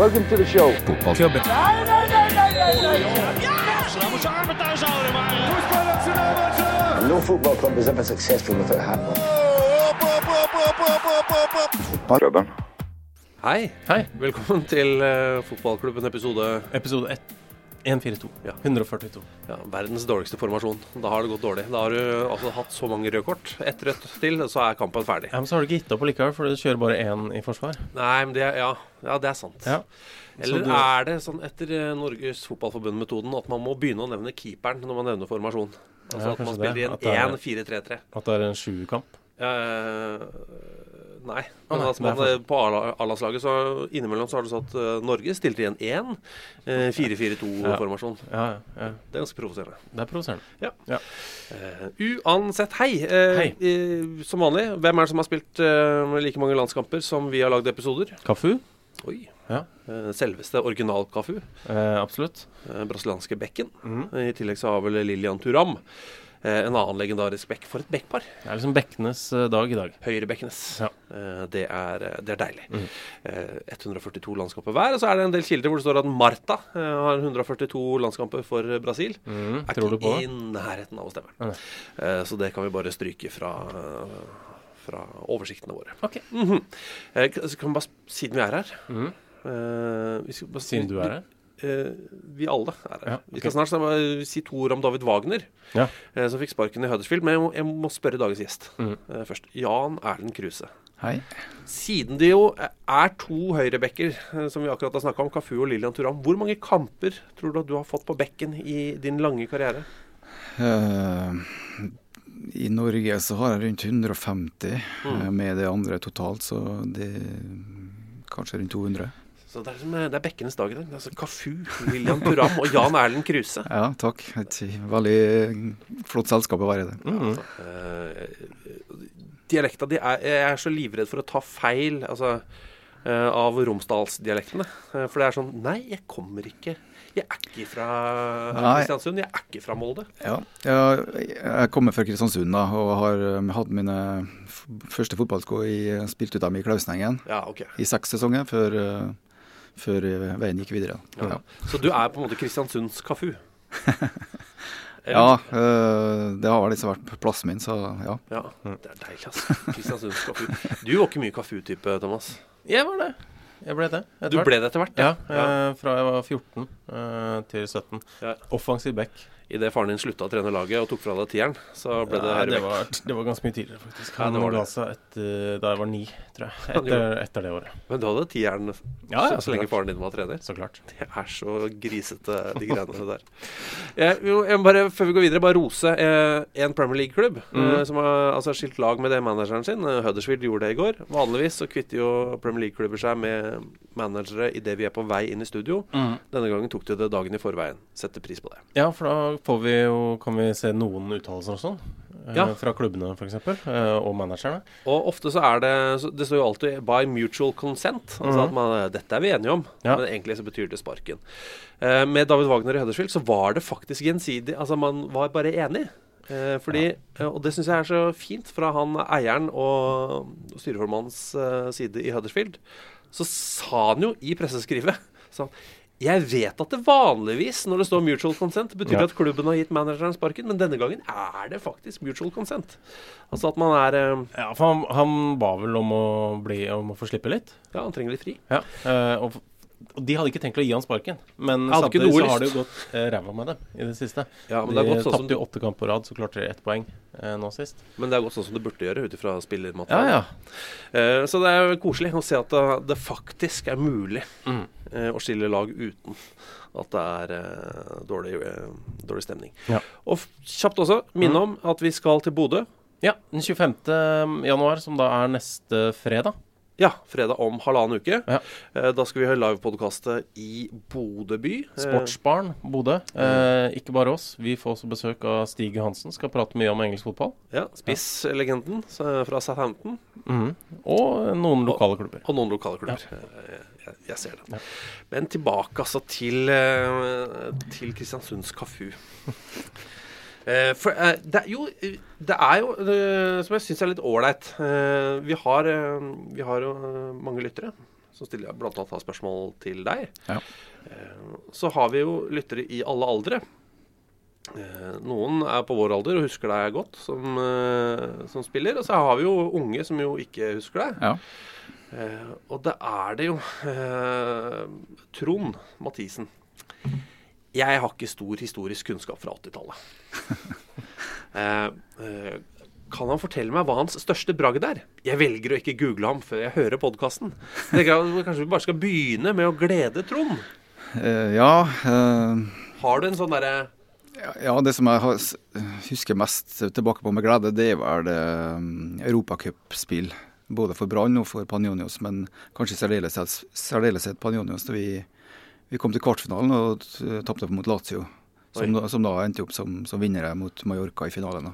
Welcome to the show. No football club is ever successful without a Fotballklubben. Hei. Hei. Velkommen til uh, fotballklubben episode Episode 1. 142. Ja. 142. ja, verdens dårligste formasjon. Da har det gått dårlig. Da har du altså hatt så mange røde kort. Ett rødt til, så er kampen ferdig. Ja, men så har du ikke gitt opp likevel, for du kjører bare én i forsvar. Nei, men det, ja, ja, det er sant. Ja. Eller du- er det sånn etter eh, Norges Fotballforbund-metoden at man må begynne å nevne keeperen når man nevner formasjon? Altså at man spiller i en 1-4-3-3. At det er en sjuerkamp? Eh, nei. Men altså, man, eh, på A-landslaget så innimellom så har du satt uh, Norge stilte igjen en 1 uh, 4-4-2-formasjon. Ja, ja, ja. Det er ganske provoserende. Det er provoserende. Ja. Ja. Eh, uansett, hei. Eh, Hei. eh, som vanlig, hvem er det som har spilt eh, like mange landskamper som vi har lagd episoder? Kafu? Oi. Ja. Eh, selveste original-Kafu. Eh, absolutt. Eh, brasilianske bekken. Mm. I tillegg så har vel Lilian Turam. Eh, en annen legendarisk bekk. For et bekkpar. Det er liksom bekkenes eh, dag i dag. Høyrebekkenes. Ja. Eh, det, er, det er deilig. Mm. Eh, 142 landskamper hver. Og så er det en del kilder hvor det står at Marta har 142 landskamper for Brasil. Mm. Er Tror du ikke i nærheten av å stemme. Mm. Eh, så det kan vi bare stryke fra, fra oversiktene våre. Ok. Eh, så kan vi bare, siden vi er her mm. eh, vi skal bare, Siden du er her? Eh, vi alle er her. Ja, Vi skal snart eh, si to ord om David Wagner, Ja. eh, som fikk sparken i Huddersfield. Men jeg må, jeg må spørre dagens gjest mm. eh, først. Jan Erlend Kruse. Hei. Siden det jo er to høyrebekker, eh, som vi akkurat har snakka om, Kafu og Lilian Turam, hvor mange kamper tror du at du har fått på bekken i din lange karriere? Uh, I Norge så har jeg rundt 150 Mm. med det andre totalt, så det er kanskje rundt 200. Så det er, liksom, eh, det er bekkenes dag i dag. Altså Kafu, William Turam og Jan Erlend Kruse. Ja, takk. Et veldig flott selskap å være i det. Mhm. Eh, dialekta di er Jeg er så livredd for å ta feil altså, eh, av Romsdalsdialektene. Eh, for det er sånn Nei, jeg kommer ikke Jeg er ikke fra Kristiansund. Jeg er ikke fra Molde. Ja, jeg kommer fra Kristiansund da, og har eh, hatt mine første fotballsko i spilt ut dem i Klausenengen Ja, ok. i seks sesonger før, eh, før eh, veien gikk videre. Ja. Ja, Så du er på en måte Kristiansunds Kafu? ja øh, det har liksom vært plassen min, så ja. Ja, Det er deilig, altså. Kristiansunds Kafu. Du var ikke mye Kafu-type, Thomas. Jeg var det. Jeg ble det. etter Du hvert. ble det etter hvert? Ja, eh, fra jeg var 14 eh, til 17. Ja. Offensiv back. Idet faren din slutta å trene laget og tok fra deg tieren, så ble det her. det, var, det var ganske mye tidligere, faktisk. Ja, Han det. ga seg etter, da jeg var ni, tror jeg. Etter, etter det året. Men du hadde tieren Ja, ja, så, så lenge klart. faren din var trener? Så klart. Det er så grisete, de greiene der. Jeg, jo, jeg bare, før vi går videre, bare rose eh, en Premier League-klubb eh, Mhm. som har altså, skilt lag med det manageren sin. Eh, Huddersfield gjorde det i går. Vanligvis så kvitter jo Premier League-klubber seg med managere idet vi er på vei inn i studio. Denne gangen tok de det dagen i forveien. Setter pris på det. Ja, for da får vi jo, kan vi se noen uttalelser og sånn. eh, Ja. Fra klubbene, f.eks. Uh, og managerne. Og ofte så er det Det står jo alltid 'by mutual consent'. Altså Mhm. at man, Dette er vi enige om, Ja. men egentlig så betyr det sparken. Eh, med David Wagner i Huddersfield så var det faktisk gjensidig. Altså man var bare enig. Eh, fordi, ja. Og det syns jeg er så fint fra han eieren og styreformannens eh, side i Huddersfield. Så sa han jo i presseskrivet sånn Jeg vet at det vanligvis, når det står mutual consent, betyr Ja. at klubben har gitt manageren sparken, men denne gangen er det faktisk mutual consent. Altså at man er eh, Ja, for han, han ba vel om å, bli, om å få slippe litt. Ja, han trenger litt fri. Ja. eh, og de hadde ikke tenkt å gi han sparken. Men samtidig så har det jo gått eh, ræva med dem i det siste. Ja, men det de gått sånn tapte jo åtte kamper på rad, så klarte de ett poeng eh, nå sist. Men det har gått sånn som det burde gjøre, ut ifra Ja, spillermaterialet. ja. Eh, så det er koselig å se at det, det faktisk er mulig Mm. eh, å skille lag uten at det er eh, dårlig, eh, dårlig stemning. Ja. Og f kjapt også minne om at vi skal til Bodø. Ja, den 25. januar, som da er neste fredag. Ja, fredag om halvannen uke. Ja. Eh, da skal vi ha livepodkastet i Bodø by. Eh, Sportsbarn Bodø. Eh, ikke bare oss. Vi får også besøk av Stig Johansen. Skal prate mye om engelsk fotball. Ja, Spisslegenden så- fra Southampton. Mhm. Og noen lokale klubber. Og noen lokale klubber. Ja. Jeg, jeg ser det. Men tilbake altså til, eh, til Kristiansunds Kafu. Eh, for eh, det er jo, eh, det er jo det, som jeg syns er litt ålreit eh, Vi har, eh, vi har jo eh, mange lyttere som stiller annet har spørsmål til deg. Ja. Eh, så har vi jo lyttere i alle aldre. Eh, noen er på vår alder og husker deg godt som, eh, som spiller. Og så har vi jo unge som jo ikke husker deg. Ja. Uh, og det er det jo Uh, Trond Mathisen. Jeg har ikke stor historisk kunnskap fra 80-tallet. eh, eh, kan han fortelle meg hva hans største bragd er? Jeg velger å ikke google ham før jeg hører podkasten. Kanskje vi bare skal begynne med å glede Trond? Eh, ja, eh, Har du en sånn derre ja, det som jeg har, husker mest tilbake på med glede, det var det um, europacupspill. Både for Brann og for Panionios, men kanskje særdeles særdeleshet Panionios. Da vi, vi kom til kvartfinalen og uh, tapte mot Lazio. Som, da- som da endte opp som, som vinnere mot Mallorca i finalen.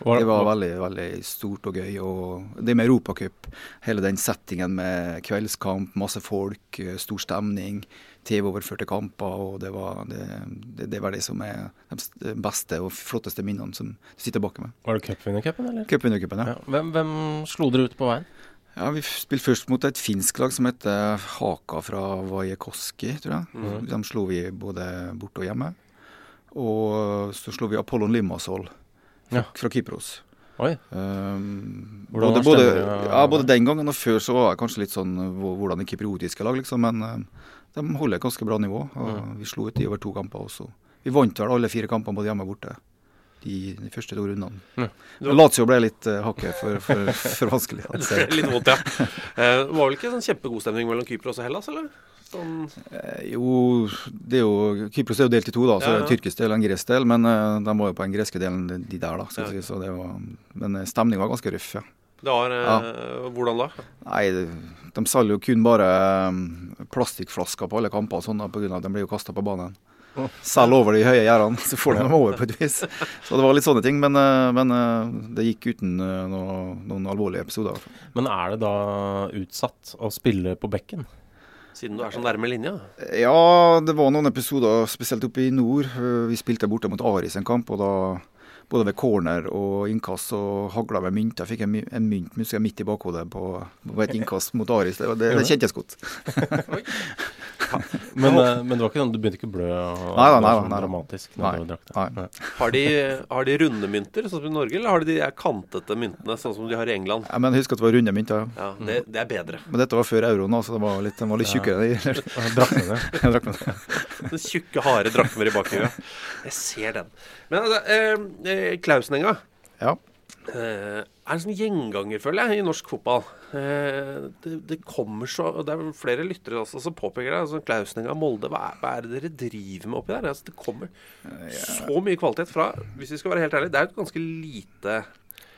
Var- Det var var- veldig veldig stort og gøy. Og det med Europacup, hele den settingen med kveldskamp, masse folk, eh, stor stemning, TV-overførte kamper. og Det var det, det, var det som er de beste og flotteste minnene som sitter tilbake med. Var det cupvinnercupen, eller? Cupvinnercupen, ja. Ja. Hvem, hvem slo dere ut på veien? Ja. Vi spilte først mot et finsk lag som heter Haka fra Vajekoski, tror jeg. De slo vi både borte og hjemme. Og så slo vi Apollon Limassol fra, Ja. fra Kypros. Um, både, både, ja, både den gangen og før så var jeg kanskje litt sånn hvordan det kypriotiske lag, liksom. Men eh, de holder et ganske bra nivå. Og Vi slo ut de over to kamper også. Vi vant vel alle fire kampene både hjemme og borte. De, de første to rundene. Ja. Lazio ble litt uh, hakket for, for, for vanskelig. å se. Litt vondt, ja. Eh, var vel ikke sånn kjempegod stemning mellom Kypros og Hellas, eller? Sånn, Eh, Jo, det er jo Kypros er jo delt i to, da. Så Ja, ja. tyrkisk del og en gresk del. Men uh, de var jo på den greske delen, de de der, da. Ja. si, så det var, men stemninga var ganske røff, ja. det var ja. Hvordan da? Nei, de selger jo kun bare um, plastikkflasker på alle kamper og sånn, pga. på grunn av at de blir jo kasta på banen. Selv over de høye gjerdene, så får du dem over på et vis. Så det var litt sånne ting. Men, eh, men eh, det gikk uten eh, noe, noen alvorlige episoder. Men er det da utsatt å spille på bekken? Siden du er så nærme linja. Ja, det var noen episoder, spesielt oppe i nord. Vi spilte borte mot Aris en kamp, og da både ved corner og innkast og hagla med mynter. Jeg fikk en, en mynt jeg, midt i bakhodet på, på et innkast mot Aris. Det, det, det kjentes godt. Men, eh, men det var ikke sånn, du begynte ikke å blø? og Nei da, nei da, sånn nei dramatisk Nei, når du nei. Har de, har de runde mynter, sånn som i Norge, eller har de de kantete myntene, sånn som de har i England? Ja, men husk at det var runde mynter. Ja, det, det er bedre. Men dette var før euroen, så det var litt, den var litt tjukkere. drakk med det. Den tjukke, harde drakmer i bakhuet. Jeg ser den. Men altså, eh, eh, Klausenenga Ja. eh, er en sånn gjenganger, føler jeg, i norsk fotball. Eh, det, det kommer så og Det er flere lyttere også som påpeker det. Altså, Klausenenga Molde, hva er, hva er det dere driver med oppi der? Altså, det kommer så mye kvalitet fra Hvis vi skal være helt ærlige, det er jo et ganske lite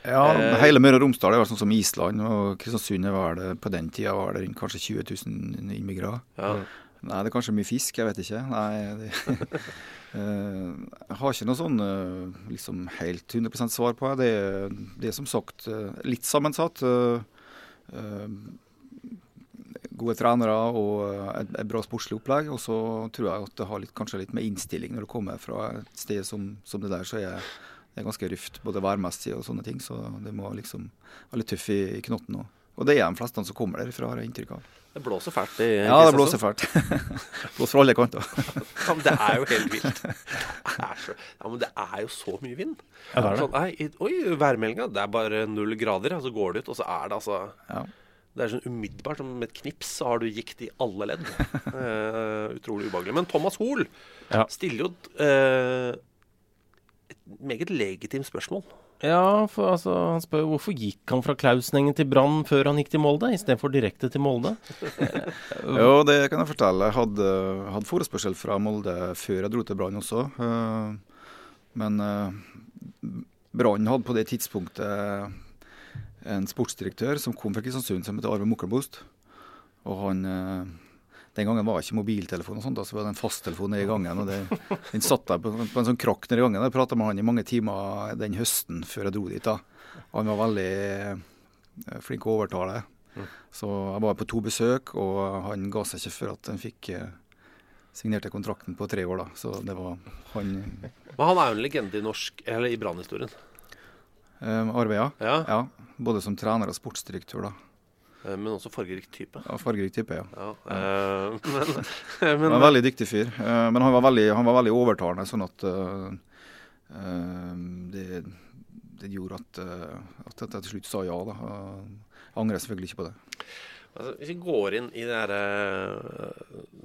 Ja, Eh, hele Møre og Romsdal er sånn som Island, og Kristiansund var det på den tida var det kanskje 20 000 innbyggere. ja. Nei, det er kanskje mye fisk, jeg vet ikke. Nei, det, jeg har ikke noe sånn eh, liksom helt 100 svar på det. Det er, som sagt eh, litt sammensatt. eh, eh, Gode trenere og eh, et, et bra sportslig opplegg. Og så tror jeg at det har litt, kanskje litt med innstilling når det kommer fra et sted som, som det der. Så er det ganske røft, både værmessig og sånne ting. Så det må liksom være litt tøff i, i knotten òg. Og det er de fleste som kommer derfra, har jeg inntrykk av. Det blåser fælt i Ja, det blåser fælt. blåser fra alle kanter. Ja, men det er jo helt vilt. Det er så, ja, men det er jo så mye vind. Ja, det er det. Sånn, nei, oi, værmeldinga, det er bare null grader, og så går det ut, og så er det altså Ja. Det er sånn umiddelbart, som med et knips, så har du gikt i alle ledd. Uh, utrolig ubehagelig. Men Thomas Hoel Ja. stiller jo et, eh, et meget legitimt spørsmål. Ja, for altså, han spør hvorfor gikk han fra Klausenengen til Brann før han gikk til Molde, istedenfor direkte til Molde? Jo, det kan jeg fortelle. Jeg hadde, hadde forespørsel fra Molde før jeg dro til Brann også. Eh, Men eh, Brann hadde på det tidspunktet en sportsdirektør som kom fra Kristiansund, som heter Arve Mokkelbost. Og han eh, Den gangen var ikke mobiltelefon og sånt, da, så var det en fasttelefon nede i gangen. og det, Den satt der på, på en sånn krakk nede i gangen. Jeg prata med han i mange timer den høsten før jeg dro dit. da. Han var veldig eh, flink å overtale. Så jeg var på to besøk, og han ga seg ikke før at han fikk eh, signerte kontrakten på tre år. da. Så det var han Men han er jo en legende i norsk, eller i brannhistorien? Um, eh, Arve, ja. Ja. ja. Både som trener og sportsdirektør, da. Eh, Men også fargerik type. Ja, Fargerik type, ja. Ja, eh, men, men var en veldig dyktig fyr. eh, Men han var veldig, han var veldig overtalende, sånn at eh, det, det gjorde at, at jeg til slutt sa ja. da. Jeg angrer selvfølgelig ikke på det. Altså, hvis vi går inn i det her,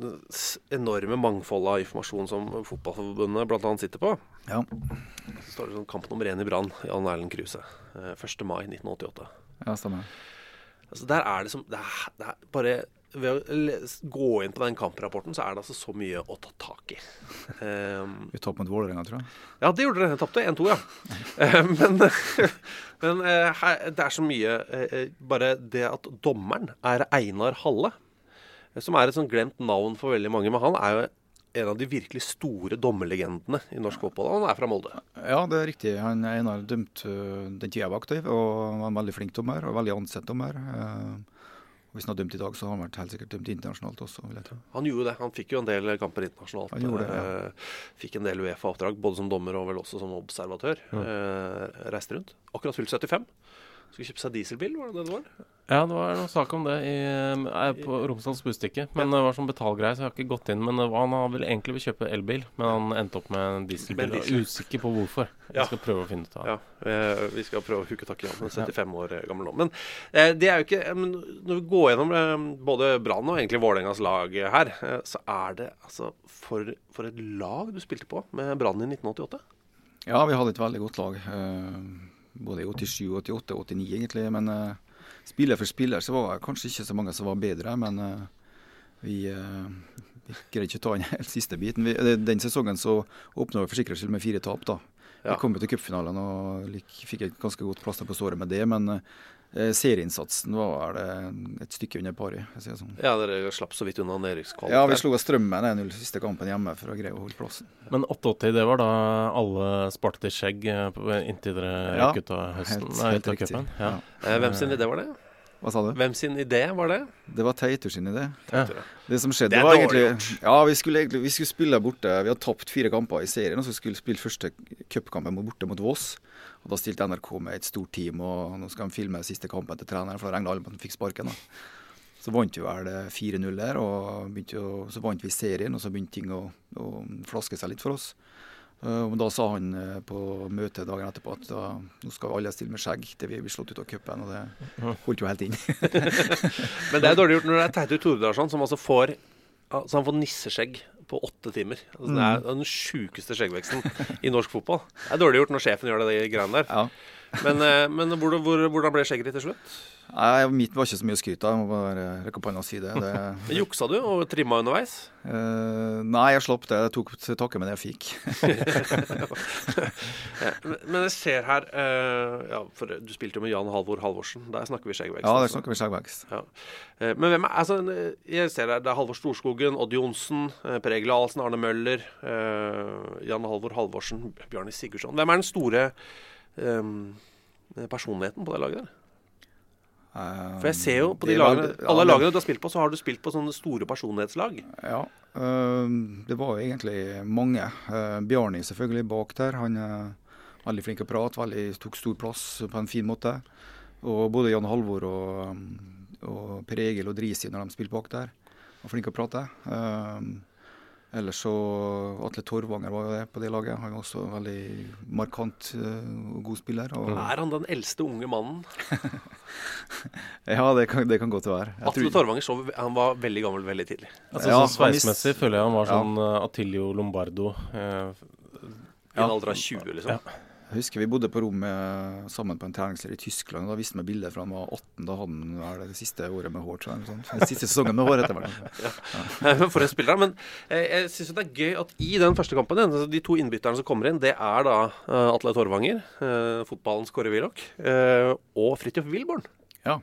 det enorme mangfoldet av informasjon som Fotballforbundet bl.a. sitter på, Ja, så står det sånn kamp nummer én i Brann, Jan Erlend Kruse. eh, 1. mai 1988. ja stemmer. Altså, der er det som det er, det er bare Ved å gå inn på den kamprapporten, så er det altså så mye å ta tak i. Um, Vi tapte mot Vålerenga, tror jeg. ja, det gjorde dere. Tapte 1-2, ja. Eh, men men eh, her, det er så mye eh, eh, Bare det at dommeren er Einar Halle, som er et sånn glemt navn for veldig mange, men han er jo en av de virkelig store dommerlegendene i norsk fotball. Han er fra Molde. Ja, det er riktig. Han Einar dømte øh, den tida jeg var aktiv, og var en veldig flink dommer, og veldig ansett dommer. Eh, Hvis han har dømt i dag, så har han vært helt sikkert dømt internasjonalt også, vil jeg tro. Han gjorde det. Han fikk jo en del kamper internasjonalt. Han gjorde det, ja. Eh, Fikk en del Uefa-oppdrag, både som dommer og vel også som observatør. Ja. reiste rundt. Akkurat fylt 75. Skulle kjøpe seg dieselbil, var det det det var? Ja, det var noen sak om det i, eh, på Romsdals Budstikke. Men det var sånn betalgreie, så jeg har ikke gått inn. Men det var, han ville egentlig vil kjøpe elbil, men han endte opp med en dieselbil. Jeg diesel. er Usikker på hvorfor. Ja. Jeg skal prøve å finne ut av Ja, eh, vi skal prøve å huke tak i han. en 75 år gammel nå. Men eh, det er jo ikke men Når vi går gjennom eh, både Brann og egentlig Vålerengas lag her, eh, så er det altså for, for et lag du spilte på med Brann i 1988. Ja, vi hadde et veldig godt lag. eh, både i 87, 88 89, egentlig. Men uh, spiller for spiller så var det kanskje ikke så mange som var bedre. Men uh, vi, uh, vi greide ikke å ta den helt siste biten. Vi, den sesongen så åpna vi for sikkerhets skyld med fire tap. da. Ja. Vi kom jo til cupfinalen og fikk et ganske godt plaster på såret med det. Men serieinnsatsen var det et stykke under pari. sånn. Ja, dere slapp så vidt unna nedrykkskvalik. Ja, vi slo av Strømmen 1-0 siste kampen hjemme for å greie å holde plassen. Men 88, det var da alle sparte i skjegg eh, inntil dere Ja, røk ut av høsten? helt- helt, helt av riktig. cupen? Ja. Eh, Hvem sin idé var det? Hva sa du? Hvem sin idé var det? Det var Teitur sin idé. Ja. Det som skjedde Det var egentlig Ja, vi skulle, egentlig, vi skulle spille borte. Vi hadde tapt fire kamper i serien, og så skulle vi spille første cupkampen borte mot Voss. Og Da stilte NRK med et stort team, og nå skal de filme siste kampen til treneren, for det regna alle på at han fikk sparken. da. Så vant vi vel 4-0 der, og å, så vant vi serien, og så begynte ting å, å flaske seg litt for oss. Uh, og Da sa han eh, på møtet dagen etterpå at da, nå skal alle stille med skjegg til vi blir slått ut av cupen, og det holdt jo helt inn. Men det er dårlig gjort når det er Teitur Tordalsson som altså får Altså han får nisseskjegg på åtte timer. Altså Det er den sjukeste skjeggveksten i norsk fotball. Det er dårlig gjort når sjefen gjør det de greiene der. ja. Men, eh, men hvor, hvor, hvordan ble skjegget ditt til slutt? Nei, Mitt var ikke så mye å skryte av, jeg må bare rekke opp hånda og si det. det Men Juksa du og trimma underveis? Uh, nei, jeg slapp det. Jeg tok til takke med det jeg fikk. Men jeg ser her uh, ja, for Du spilte jo med Jan Halvor Halvorsen. Der snakker vi skjeggvekst. Ja, der altså. snakker vi skjeggvekst. Ja. Uh, Men hvem er altså, Jeg ser her, Det er Halvor Storskogen, Odd Johnsen, Per Egil Ahlsen, Arne Møller, Jan Halvor Halvorsen, Bjarne Sigurdsson. Hvem er den store um, personligheten på det laget der? Eh, For jeg ser jo på de lagene vel- Alle lagene du har spilt på, så har du spilt på sånne store personlighetslag. Ja. eh, det var jo egentlig mange. Uh, Bjarni selvfølgelig bak der. Han er veldig flink til å prate, veldig, tok stor plass på en fin måte. Og både Jan Halvor og og Per Egil og Drisi når de spilte bak der. Var flinke å prate. Um, ellers så Atle Torvanger var jo det på det laget. Han var også veldig markant uh, og god spiller. Og, Er han den eldste unge mannen? Ja, det kan, det kan godt være. Jeg Atle tror- Torvanger så, han var veldig gammel veldig tidlig. Altså, Ja, sånn Sveismessig føler jeg han var sånn ja. Attilio Lombardo. eh, I en alder av 20, liksom. Ja. Jeg husker vi bodde på rom med, sammen på en treningsleir i Tyskland. og Da viste han meg bilder fra han var 18. Da hadde han vel det siste året med hår. sånn. Den siste sesongen med hår etter hvert. For en spiller, men eh, jeg syns det er gøy at i den første kampen altså de to innbytterne som kommer inn, det er da eh, Atle Torvanger, eh, fotballens Kåre Willoch, og Fridtjof Wilborn. Ja.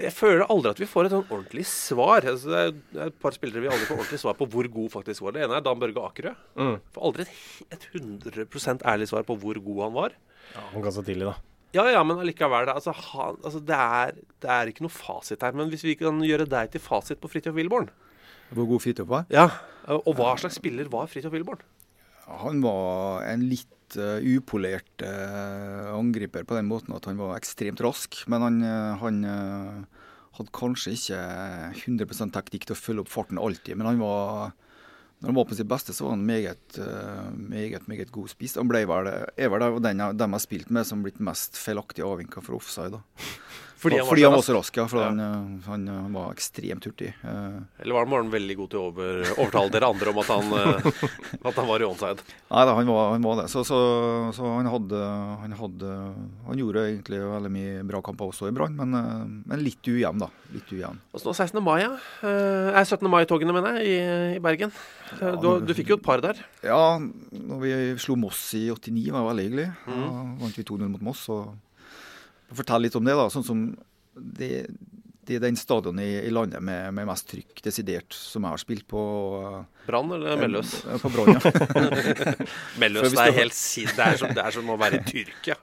Jeg føler aldri at vi får et sånn ordentlig svar. Altså, det er- et par spillere vi aldri får ordentlig svar på hvor god faktisk var. Det ene er Dan Børge Akerø. Mm. Får aldri et, et 100% ærlig svar på hvor god han var. Ja, han ga seg tidlig, da. Ja, ja, men allikevel. Det, altså, han, altså, det, er, det er ikke noe fasit her. Men hvis vi kan gjøre deg til fasit på Fridtjof Wilborn Hvor god Fridtjof var? Ja, Og hva slags spiller var Fridtjof Wilborn? Han var en litt eh, upolert uh, angriper på den måten at han var ekstremt rask. Men han, uh, han eh, hadde kanskje ikke 100 teknikk til å følge opp farten alltid. Men han var, når han var på sitt beste, så var han meget, eh, meget, meget god spist. Han ble vel, er vel den av jeg har spilt med som blitt mest feilaktig avvinka for offside. da. Fordi han var så han var så rask, ja. For Ja. Han, eh, han eh, var ekstremt hurtig. Eh, Eller var han var han veldig god til å over, overtale dere andre om at han, at han var i onside? Nei da, han var, han var det. Så, så, så han, hadde, han hadde Han gjorde egentlig veldig mye bra kamper også i Brann, men, men litt ujevn, da. Litt ujevn. Og så nå 16. mai, ja. Eh, Er 17. mai-togene, mener jeg, i, i Bergen. Ja, du, du fikk jo et par der. Ja, når vi slo Moss i 89, var det veldig hyggelig. Da vant vi 2-0 mot Moss. og Fortell litt om det, da. Sånn som det, det er den stadionet i, i landet med, med mest trykk, desidert, som jeg har spilt på. Brann eller Melløs? Eh, På Brann, ja. Melløs, det er helt siden det er, som, det er som å være i Tyrkia.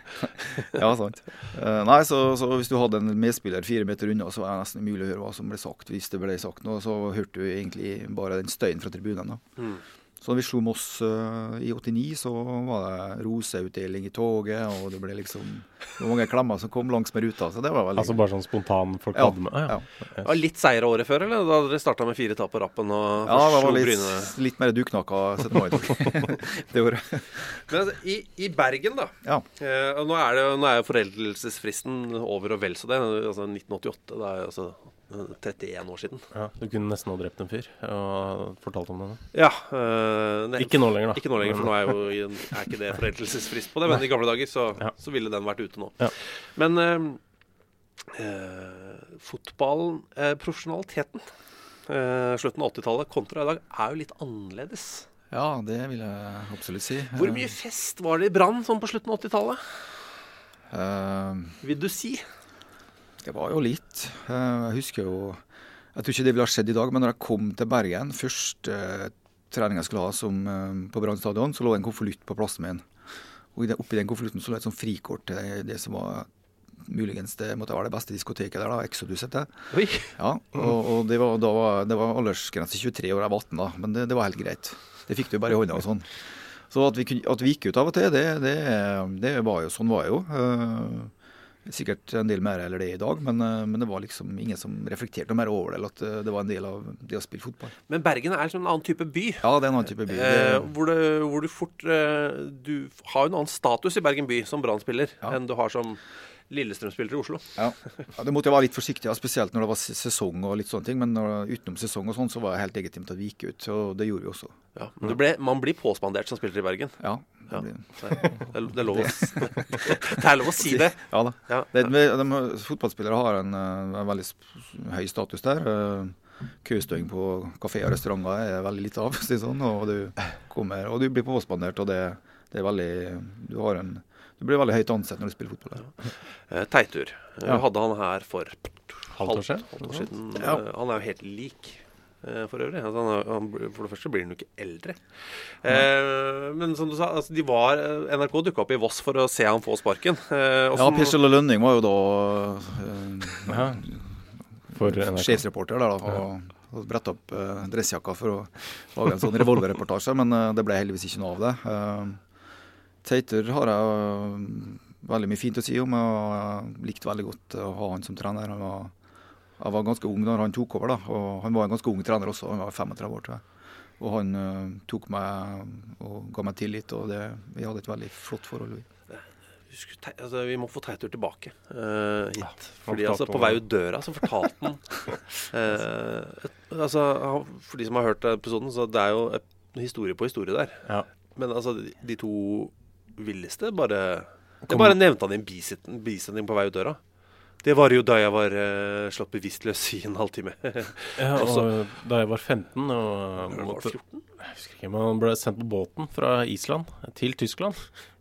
ja, sant. Eh, nei, så, så hvis du hadde en medspiller fire meter unna, så var det nesten umulig å høre hva som ble sagt. Hvis det ble sagt noe, så hørte du egentlig bare den støyen fra tribunen. da. Mm. Så da vi slo Moss uh, i 89, så var det roseutdeling i toget, og det ble liksom det var mange klemmer som kom langs med ruta. Så det var veldig Altså bare sånn spontan folk Ja, hadde med? Ah, ja. ja. Var litt seire året før, eller? Da dere starta med fire tap på rappen og Ja, det var litt, Bryne. litt mer duknakka 17. mai. det året. Men altså, i, i Bergen, da. Ja. Eh, og nå er, det, nå er jo foreldelsesfristen over og vel så det. Altså 1988. Det er jo altså 31 år siden. Ja, du kunne nesten ha drept en fyr og fortalt om det. Ja. Øh, nei, Ikke nå lenger, da. Ikke nå lenger, for nå er, jo, er ikke det foreldelsesfrist på det. Men i gamle dager så, Ja. så ville den vært ute nå. Ja. Men øh, eh, fotballen, eh, profesjonaliteten, eh, slutten av 80-tallet kontra i dag, er jo litt annerledes. ja, det vil jeg absolutt si. Hvor mye fest var det i Brann sånn på slutten av 80-tallet? Uh, Vil du si? Det var jo litt. Eh, Jeg husker jo Jeg tror ikke det ville ha skjedd i dag, men når jeg kom til Bergen Første eh, trening jeg skulle ha som, eh, på Brann stadion, så lå det en konvolutt på plassen min. Og oppi den konvolutten så lå det et sånt frikort til det, det som var muligens det måtte være det beste diskoteket der, da, Exodus het det. Ja, og, og det var, da var, det var aldersgrense 23 år, jeg var 18 da, men det, det var helt greit. Det fikk du bare i hånda og sånn. Så at vi, kunne, at vi gikk ut av og til, det, det, det var jo sånn var jo. Sikkert en del mer eller det i dag, men, eh, men det var liksom ingen som reflekterte mer over det, eller at eh, det var en del av det å spille fotball. Men Bergen er liksom en annen type by. Ja, det er en annen type by. Eh, hvor, det, hvor du fort eh, Du har jo en annen status i Bergen by som Brann-spiller Ja. enn du har som Lillestrøm-spiller i Oslo. ja. ja, det måtte jeg være litt forsiktig, ja, spesielt når det var sesong og litt sånne ting, men når, utenom sesong og sånn, så var det helt legitimt at vi gikk ut, og det gjorde vi også. Ja. Men ble, man blir påspandert som spiller i Bergen. Ja, det blir- Det er, det er lov å Det er lov å si det. Ja da. Ja. Det, de, de, fotballspillere har en, eh, en veldig høy status der. Eh, Køstøing på kafé og restauranter er veldig lite av, si sånn. Og du, kommer, og du blir påspandert, og det, det er veldig du, har en, du blir veldig høyt ansett når du spiller fotball. Ja. Eh, Teitur. Eh, Ja. hadde han her for Halvt år siden? halvt år siden. Ja. Eh, Han er jo helt lik. For øvrig. Altså, han, er- han, for det første blir han jo ikke eldre. Eh, men som du sa, altså, de var, NRK dukka opp i Voss for å se han få sparken. Eh, Ja, som- og Lønning var jo da eh. Sjefsreporter der, da. Og, og bretta opp eh, dressjakka for å lage en sånn revolverreportasje, men eh, det ble heldigvis ikke noe av det. Eh, Teitur har jeg veldig mye fint å si om. og Jeg likte veldig godt å ha han som trener. Han var, jeg var ganske ung da han tok over, da, og han var en ganske ung trener også. Han var 35 år, tror jeg. Og han uh, tok meg og ga meg tillit, og det, vi hadde et veldig flott forhold. vi. Vi skulle altså, vi må få Teitur tilbake uh, hit. Fordi altså, På vei ut døra så fortalte han uh, altså, For de som har hørt episoden, så det er jo historie på historie der. Ja. Men altså, de, de to villeste bare jeg bare nevnte han i en bisetning, bisetning på vei ut døra. Det var jo da jeg var uh, slått bevisstløs i en halvtime. Ja, og da jeg var 15 og Var det måtte, 14? Jeg husker ikke, Man ble sendt på båten fra Island til Tyskland.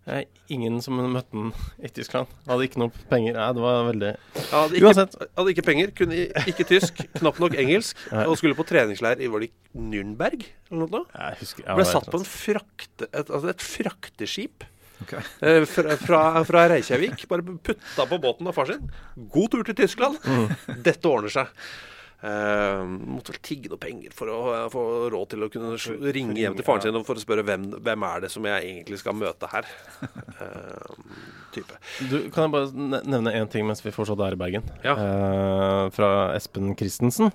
Jeg, ingen som møtte den i Tyskland. Hadde ikke noe penger. Nei, det var veldig Jeg hadde ikke, Uansett. hadde ikke penger, kunne ikke tysk, knapt nok engelsk, Nei. og skulle på treningsleir i var det Nürnberg eller noe. Jeg husker Ble satt på en frakte, et, altså et frakteskip Ok. eh, fra, fra, fra Reykjavik. Bare putta på båten av far sin. God tur til Tyskland. Mm. Dette ordner seg. Uh, måtte vel tigge noe penger for å få råd til å kunne ringe hjem til faren sin og for å spørre hvem, hvem er det som jeg egentlig skal møte her. Uh, type. Du, kan jeg bare nevne én ting mens vi fortsatt er i Bergen? Ja. Uh, fra Espen Christensen,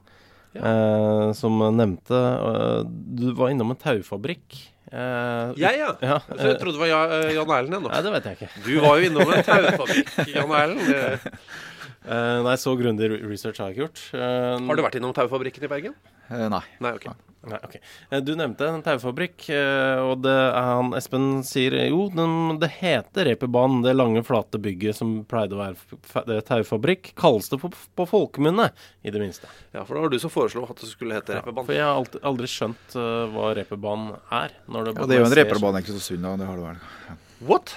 eh, som nevnte eh, Du var innom en taufabrikk. Eh, Jeg, ja. Ja, Så jeg trodde det var Ja- Jan Erlend ennå. Nei, det vet jeg ikke. Du var jo innom en taufabrikk, Jan Erlend. Eh, Eh, nei, så grundig research har jeg ikke gjort. Uh, Har du vært innom taufabrikken i Bergen? Uh, nei. Nei, okay. Nei, okay. Du nevnte en taufabrikk, og det er han Espen sier jo, den, det heter Reperbanen, det lange, flate bygget som pleide å være taufabrikk. Kalles det på, på folkemunne, i det minste. Ja, for det var du som foreslo at det skulle hete reperband. For jeg har aldri, aldri skjønt hva reperbanen er. Når det, Ja, det er jo en reperbane i Kristiansund, da. Det har det vært. Ja. What?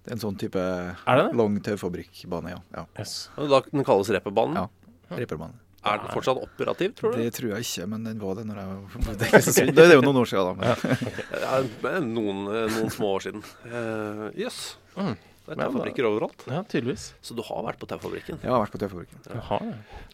Det er en sånn type Er det det? lang taufabrikkbane, ja. ja. Yes. Da den kalles reperbanen. Ja. Reperbane. Er den fortsatt operativ, tror du? Det tror jeg ikke, men den var det når jeg bodde i Kristiansund. Det er jo noen år siden, da. Men, Ja, noen, noen små år siden. Jøss. Yes. Mm. Det er taufabrikker overalt. Ja, tydeligvis. Så du har vært på taufabrikken? Jeg har vært på taufabrikken. Ja. har.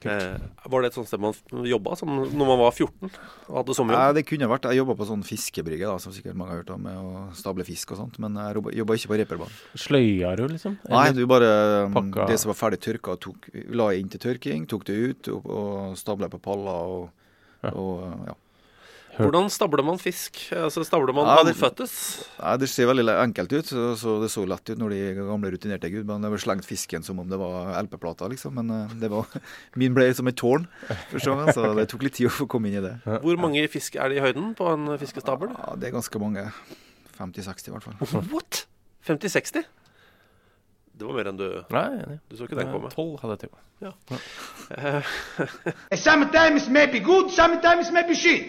Eh, var det et sånt sted man jobba som når man var 14 og hadde Nei, det kunne vært Jeg jobba på sånn fiskebrygge, da, som sikkert mange har hørt om, med å stable fisk og sånt. Men jeg jobba- ikke på reperbanen. Sløya du, liksom? Nei, du bare um, Pakka- Det som var ferdig tørka, tok, la jeg inn til tørking, tok det ut og, og stabla på paller og, Ja. og ja. Hvordan stabler man fisk? Altså Stabler man Ja, det- fødtes? Nei, Det ser veldig enkelt ut, så, så det så lett ut når de gamle rutinerte var slengt fisken som om det var LP-plater, liksom. Men eh, det var, min ble som et tårn, gangen, så det tok litt tid å få komme inn i det. Hvor mange fisk er det i høyden på en fiskestabel? Ja, Det er ganske mange. 50-60 i hvert fall. What? 50-60? Det var mer enn du Nei. Du så ikke den komme? Tolv hadde jeg til. Sometimes maybe good, sometimes maybe shit.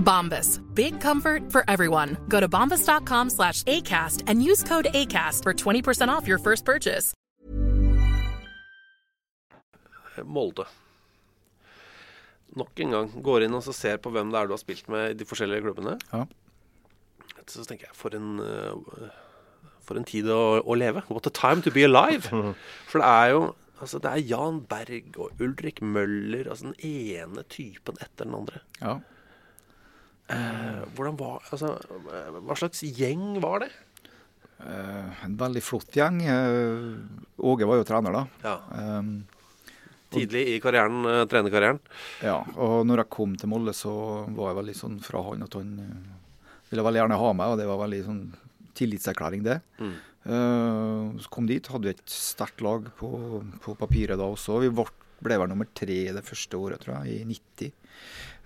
Bombas. Big comfort for everyone. Go to bombas.com slash ACAST and use code ACAST for 20% off your first purchase. Molde. Nok en gang går inn og så ser på hvem det er du har spilt med i de forskjellige klubbene. Ja. Så tenker jeg, for en, øh, for en tid å, å leve. What a time to be alive. For det er jo altså det er Jan Berg og Ulrik Møller, altså den ene typen etter den andre. Ja. Eh, var Altså, eh, hva slags gjeng var det? Eh, en veldig flott gjeng. Åge var jo trener, da. Ja. Um, Tidlig i karrieren, trenerkarrieren. Ja, og når jeg kom til Molde, så var jeg veldig sånn fra han at han ville veldig gjerne ha meg, og det var veldig sånn tillitserklæring, det. Mm. Uh, så kom dit, hadde vi et sterkt lag på, på papiret da også. Vi ble, ble vel nummer tre det første året, tror jeg, i 90.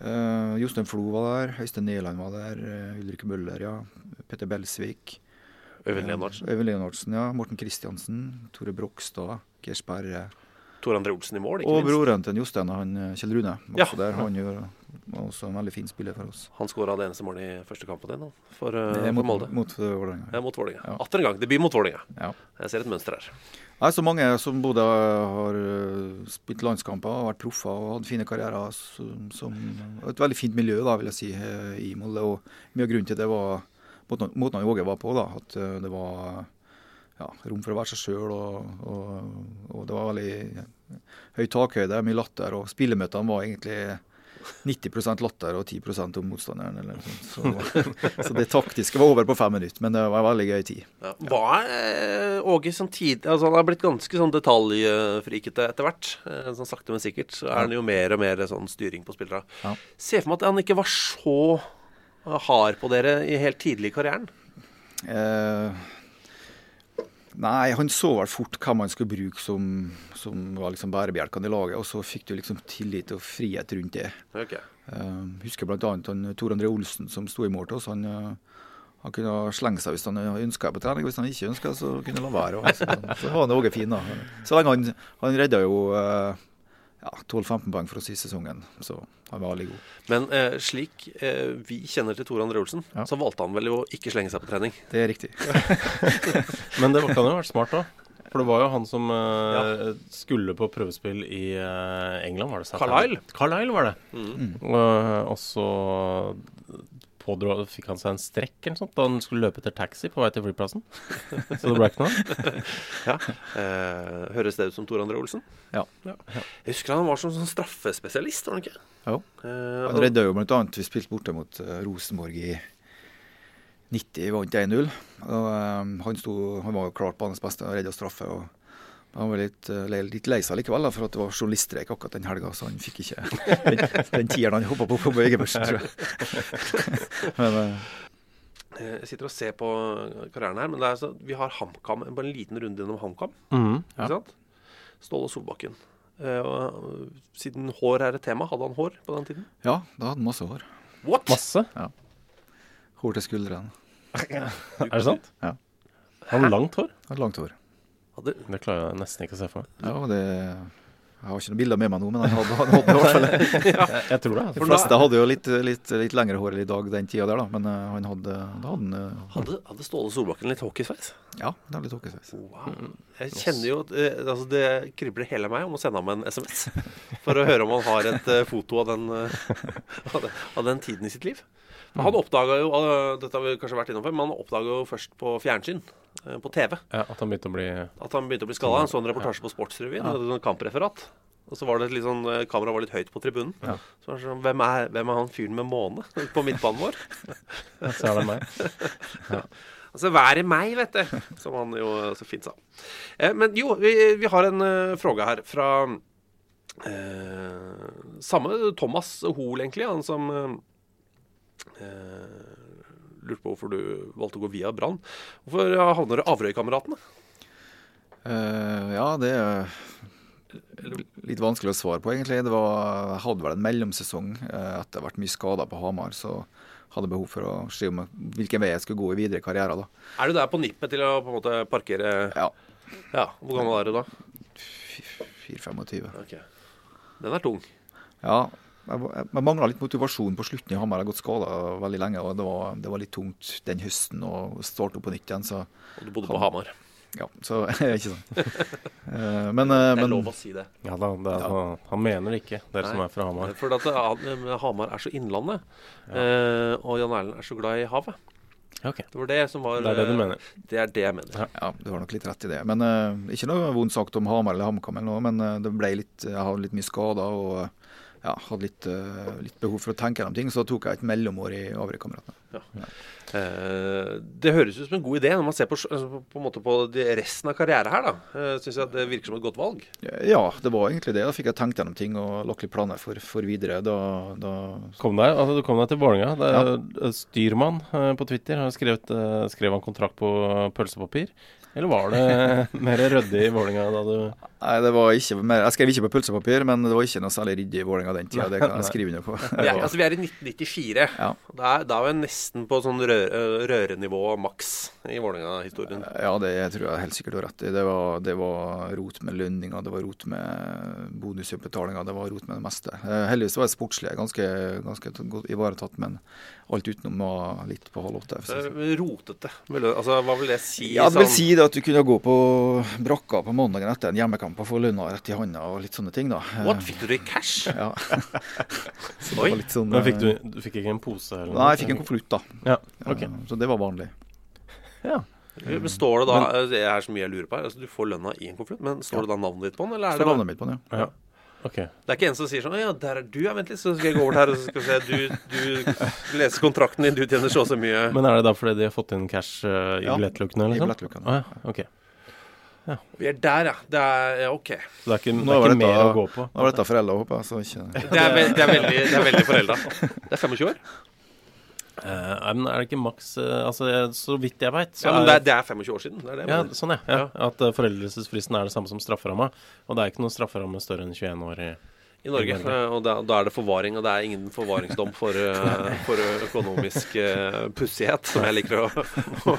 Uh, Jostein Flo var der, Øystein Neland var der, uh, Ulrik Møller, ja. Petter Belsvik. Øyvind Leonardsen. Øyvind Leonardsen, ja. Morten Kristiansen. Tore Brokstad. Geir Sperre. Tor André Olsen i mål, ikke minst. Og broren til Jostein, han eh, Kjell Rune. Ja. Også der. Han gjør var også en veldig fin spiller for oss. Han skåra det eneste målet i første kampen din, han, for, uh, Det er for mot, Molde. mot uh, Vålerenga. Ja, mot Vålerenga. Atter en gang. Debut mot Vålerenga. Ja. Jeg ser et mønster her. Nei, så mange som både har uh, spilt landskamper vært proffer og hatt fine karrierer. Som, som et veldig fint miljø, da, vil jeg si, eh, i Molde. Og mye av grunnen til det var måten Åge var på. da, At det var ja, rom for å være seg sjøl, og, og, og det var veldig høy takhøyde, mye latter. Og spillemøtene var egentlig 90% latter og 10 om motstanderen. Eller noe sånt. Så, så det taktiske var over på fem minutter, men det var veldig gøy tid. Ja. er eh, Åge samtidig Altså, han har blitt ganske sånn detaljfrikete etter hvert. Eh, sånn sakte, men sikkert så er han jo mer og mer sånn styring på spillere. Ja. Se for meg at han ikke var så hard på dere i helt tidlig i karrieren. Eh, nei, han så vel fort hva man skulle bruke som, som var liksom bærebjelkene i laget, og så fikk du liksom tillit og frihet rundt det. Okay. Uh, husker bl.a. han Tor André Olsen som sto i mål til oss. Han, eh, han kunne slenge seg hvis han ønska på trening. Hvis han ikke ønska, så kunne han la være. Og, så, så var han Åge fin, da. Så lenge han, han redda jo eh, ja, 12-15 poeng for å si sesongen, så han var veldig god. Men eh, slik eh, vi kjenner til Tore André Olsen, Ja. så valgte han vel å ikke slenge seg på trening. Det er riktig. Men det kan jo ha vært smart, da. For det var jo han som eh, skulle på prøvespill i eh, England, var det? Carlisle. Carlisle var det. Mm. Og- og så pådro, fikk han seg en strekk eller sånt da han skulle løpe etter taxi på vei til flyplassen. så det ble ikke noe. Ja. Eh, høres det ut som Tor André Olsen? Ja. Jeg husker han var sånn, sånn straffespesialist, var han ikke? Jo. Eh, Han redda jo bl.a. Vi spilte borte mot eh, Rosenborg i 90, vant 1-0. Og, eh, han, sto, han var jo klart banens beste og redda straffe. og han var litt, eh, litt lei seg likevel, da, for at det var journaliststreik akkurat den helga, så han fikk ikke den, den tieren han hoppa på på bøyegebørsen, tror jeg. Men eh, Eh, Jeg sitter og ser på karrieren her, men det er så, vi har HamKam, bare en liten runde gjennom HamKam. Mhm. Ikke sant? Ståle Solbakken. Uh, og, siden hår er et tema, hadde han hår på den tiden? ja, da hadde han masse hår. What? Masse? Ja. Hår til skuldrene. Er det sant? Ja. Har han langt hår? Han Hadde langt hår. Hadde, Det klarer jeg nesten ikke å se for meg. Ja, det Jeg har ikke noen bilder med meg nå, men han hadde, han hadde det i hvert fall. Jeg, jeg tror det. De Altså. fleste hadde jo litt, litt, litt lengre hår i dag den tida der, da. Men eh, han hadde, da hadde han eh, hadde, hadde Ståle Solbakken litt hockeysveis? Ja, det er litt hockeysveis. Wow. Jeg kjenner jo at eh, altså Det kribler hele meg om å sende ham en SMS. For å høre om han har et foto av den, av den, tiden i sitt liv. Men han oppdaga jo Dette har vi kanskje vært innom før, men han oppdaga jo først på fjernsyn. Eh, På TV. Ja, at han begynte å bli At han begynte å bli skalla. En reportasje på Sportsrevyen. Ja. En kampreferat. Og så var det litt sånn eh, Kameraet var litt høyt på tribunen. Ja. Så var det sånn hvem er, hvem er han fyren med måne på midtbanen vår? Så er det meg. Altså, vær i meg, vet du. Som han jo så fint sa. Eh, men jo, vi, vi har en uh, fråga her fra eh, samme Thomas Hoel, egentlig. Han som eh, lurte på hvorfor du valgte å gå via Brann. Hvorfor havner du Averøy-kameratene? Eh, ja, det er litt vanskelig å svare på, egentlig. Det var, jeg hadde vel en mellomsesong etter å ha vært mye skada på Hamar. Så hadde behov for å se om hvilken vei jeg skulle gå i videre karriere. da. Er du der på nippet til å på en måte parkere Ja. Ja, Hvor gammel er du da? 4-25. Okay. Den er tung. Ja. Jeg, jeg, mangla litt motivasjon på slutten i Hamar. Jeg har gått skada veldig lenge, og det var, det var litt tungt den høsten å starte opp på nytt igjen. Så, Og du bodde på Hamar. Ja, så ikke sant. Eh, men, eh, Det er men lov å si det. Ja da, det er, Han, han mener det ikke, dere som er fra Hamar. For at eh, Hamar er så innlandet, ja. og Jan Erlend er så glad i havet. Okay. Det var det som var Det er det du mener. Det er det jeg mener. Ja, du har nok litt rett i det. Men Ikke noe vondt sagt om Hamar eller HamKam, eller noe, men det ble litt, jeg hadde litt mye skader og ja, hadde litt, eh, litt behov for å tenke gjennom ting. Så tok jeg et mellomår i Averøy-kameratene. Eh, det høres ut som en god idé når man ser på, altså, på, en måte på de resten av karrieren her. da. Uh, Syns jeg at det virker som et godt valg. Ja, det var egentlig det. Da fikk jeg tenkt gjennom ting og lagt litt planer for, for videre. Da, da Kom deg, altså, du kom deg til Vålerenga. Er eh, Styrmann eh, på Twitter har skrevet, eh, skrev han kontrakt på pølsepapir. Eller var det mer ryddig i Vålerenga da du Nei, det var ikke mer, Jeg skrev ikke på pølsepapir, men det var ikke noe særlig ryddig i Vålerenga den tida. Det kan jeg skrive under på. Vi er, altså, vi er i 1994. Da, er, da er vi nesten på sånn rø eh, rørenivå maks i Vålerenga-historien. Ja, det tror jeg helt sikkert du har rett i. Det var, det var rot med lønninger, det var rot med bonusutbetalinger, det var rot med det meste. Eh, Heldigvis var det sportslig ganske, ganske godt ivaretatt, men alt utenom var litt på halv åtte. Så, rotete. Altså, hva vil det si? Ja, det vil sånn- si at du kunne gå på brakka på mandagen etter en hjemmekamp og få lønna rett i handa og litt sånne ting, da. What? Fikk du det i cash? Ja. Så det Oi. var litt sånn, Men fikk du, eh, du fikk ikke en pose? Eller Nei, jeg fikk en konvolutt, da. Ja. Eh, Så det var vanlig. Ja. Men står det da Det er så mye jeg lurer på her. Altså, du får lønna i en konvolutt, men står det da navnet ditt på den? Eller er Står det navnet mitt på den, ja. ja. Ok. Det er ikke en som sier sånn Ja, der er du, ja. Vent litt, så skal jeg gå over her og så skal vi se. Du, du leser kontrakten din, du tjener så og så mye. Men er det da fordi de har fått inn cash uh, i Ja, billettlukkene? i Liksom? billettlukkene. Ah, ja. Ok. Vi er der, ja. Det er OK. Så det er ikke, det er var ikke mer å gå på? Nå var dette foreldre, håper jeg. Så ikke Det er, ve det er veldig, det er veldig forelda. Det er 25 år. Uh, nei, men er det ikke maks uh, Altså, så vidt jeg veit, Ja, men det er, det er 25 år siden. Det er det. ja, sånn, ja. ja. At uh, foreldelsesfristen er det samme som strafferamma. Og det er ikke noen strafferamme større enn 21 år i I Norge. eh, Og da, da er det forvaring, og det er ingen forvaringsdom for, eh, for økonomisk uh, pussighet, som jeg liker å, å,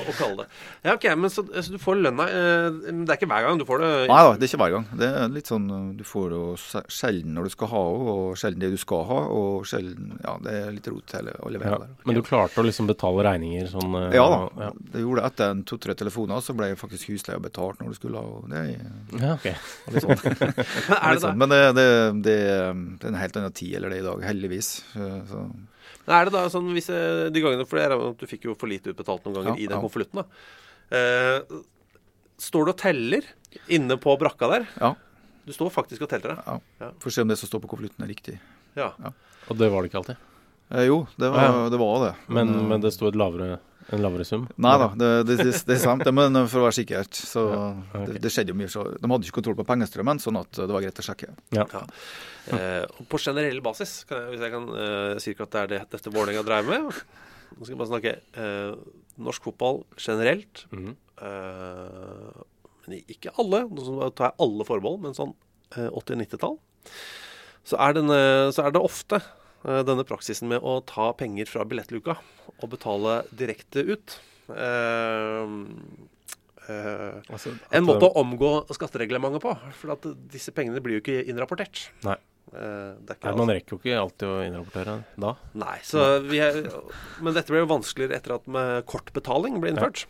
å kalle det. Ja, ok, men så, så du får lønna eh, men Det er ikke hver gang du får det? Nei da, det er ikke hver gang. Det er litt sånn Du får det sjelden når du skal ha det, og sjelden det du skal ha, og sjelden Ja, det er litt rot hele alle ja. veier der. Men du klarte å liksom betale regninger sånn eh, Ja da. Ja. Det gjorde det. etter to-tre telefoner, så ble faktisk husleia betalt når du skulle ha, og det er Ja, ok. litt sånn. Men er det Litt sånn. da? Men det, det, det, det er en helt annen tid eller det i dag, heldigvis. Uh, Så, Men er det da sånn hvis eh, de gangene For jeg du fikk jo for lite utbetalt noen ganger Ja, i den ja. konvolutten. Eh, står du og teller inne på brakka der? ja, Du står faktisk og teller, ja. Ja. Får se om det som står på konvolutten er riktig. ja. Og det var det ikke alltid? Eh, jo, det var, Ja, ja. det, var det. Men, men det sto et lavere, en lavere sum? Nei da, det, det, det, er sant. Men for å være sikkert, så ok. det, det skjedde jo mye. Så, de hadde ikke kontroll på pengestrømmen, sånn at det var greit å sjekke. Ja. Ja. Eh, og på generell basis, kan jeg, hvis jeg kan eh, si at det er det dette Vålerenga dreier med Nå skal jeg bare snakke eh, norsk fotball generelt. Mhm. eh, men ikke alle. Nå tar jeg alle forbehold, men sånn eh, 80- og 90-tall. Så, er så er det ofte eh, denne praksisen med å ta penger fra billettluka og betale direkte ut. Eh, eh, Altså, en måte å omgå skattereglementet på. For at disse pengene blir jo ikke innrapportert. Nei. Eh, Nei, man rekker jo ikke alltid å innrapportere da. Nei, så vi er, Men dette ble jo vanskeligere etter at med kortbetaling ble innført.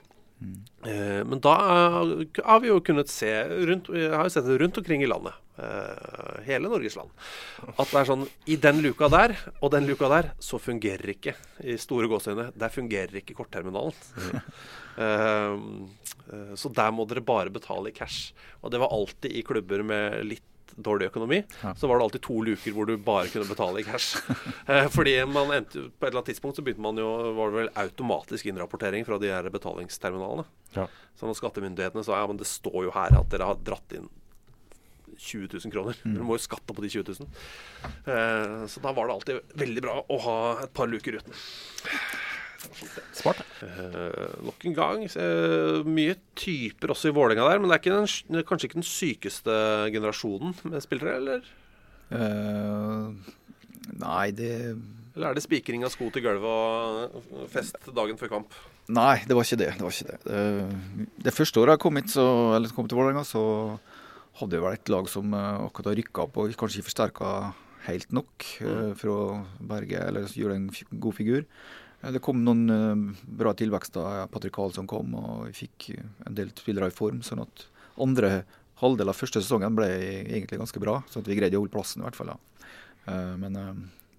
Eh, men da eh, har vi jo kunnet se rundt Jeg har jo sett det rundt omkring i landet. eh, hele Norges land. At det er sånn I den luka der og den luka der, så fungerer ikke i store gåseøyne, der fungerer ikke kortterminalen. Mm. eh, så der må dere bare betale i cash. Og det var alltid i klubber med litt dårlig økonomi, så var det alltid to luker hvor du bare kunne betale i cash. Eh, fordi man endte, på et eller annet tidspunkt så begynte man jo var det vel automatisk innrapportering fra de her betalingsterminalene. Ja. Så når skattemyndighetene sa ja, men det står jo her at dere har dratt inn 20 000 kroner. Dere må jo skatte på de 20 000. Eh, så da var det alltid veldig bra å ha et par luker uten. Smart. Uh, nok en gang Uh, mye typer også i Vålerenga der, men det er ikke den, kanskje ikke den sykeste generasjonen med spillere, eller? Uh, nei, det Eller er det spikring av sko til gulvet og fest dagen før kamp? Nei, det var ikke det. Det, var ikke det. det, det første året jeg kom hit, så, eller kom til Vålerenga, så hadde vi vel et lag som akkurat har rykka opp og kanskje ikke forsterka helt nok eh, for å berge eller gjøre en god figur. Det kom noen eh, bra tilvekster. Patrick Karlsson kom, og vi fikk eh, en del spillere i form. sånn at andre halvdel av første sesongen ble egentlig ganske bra, sånn at vi greide å holde plassen i hvert fall. da. Eh, Men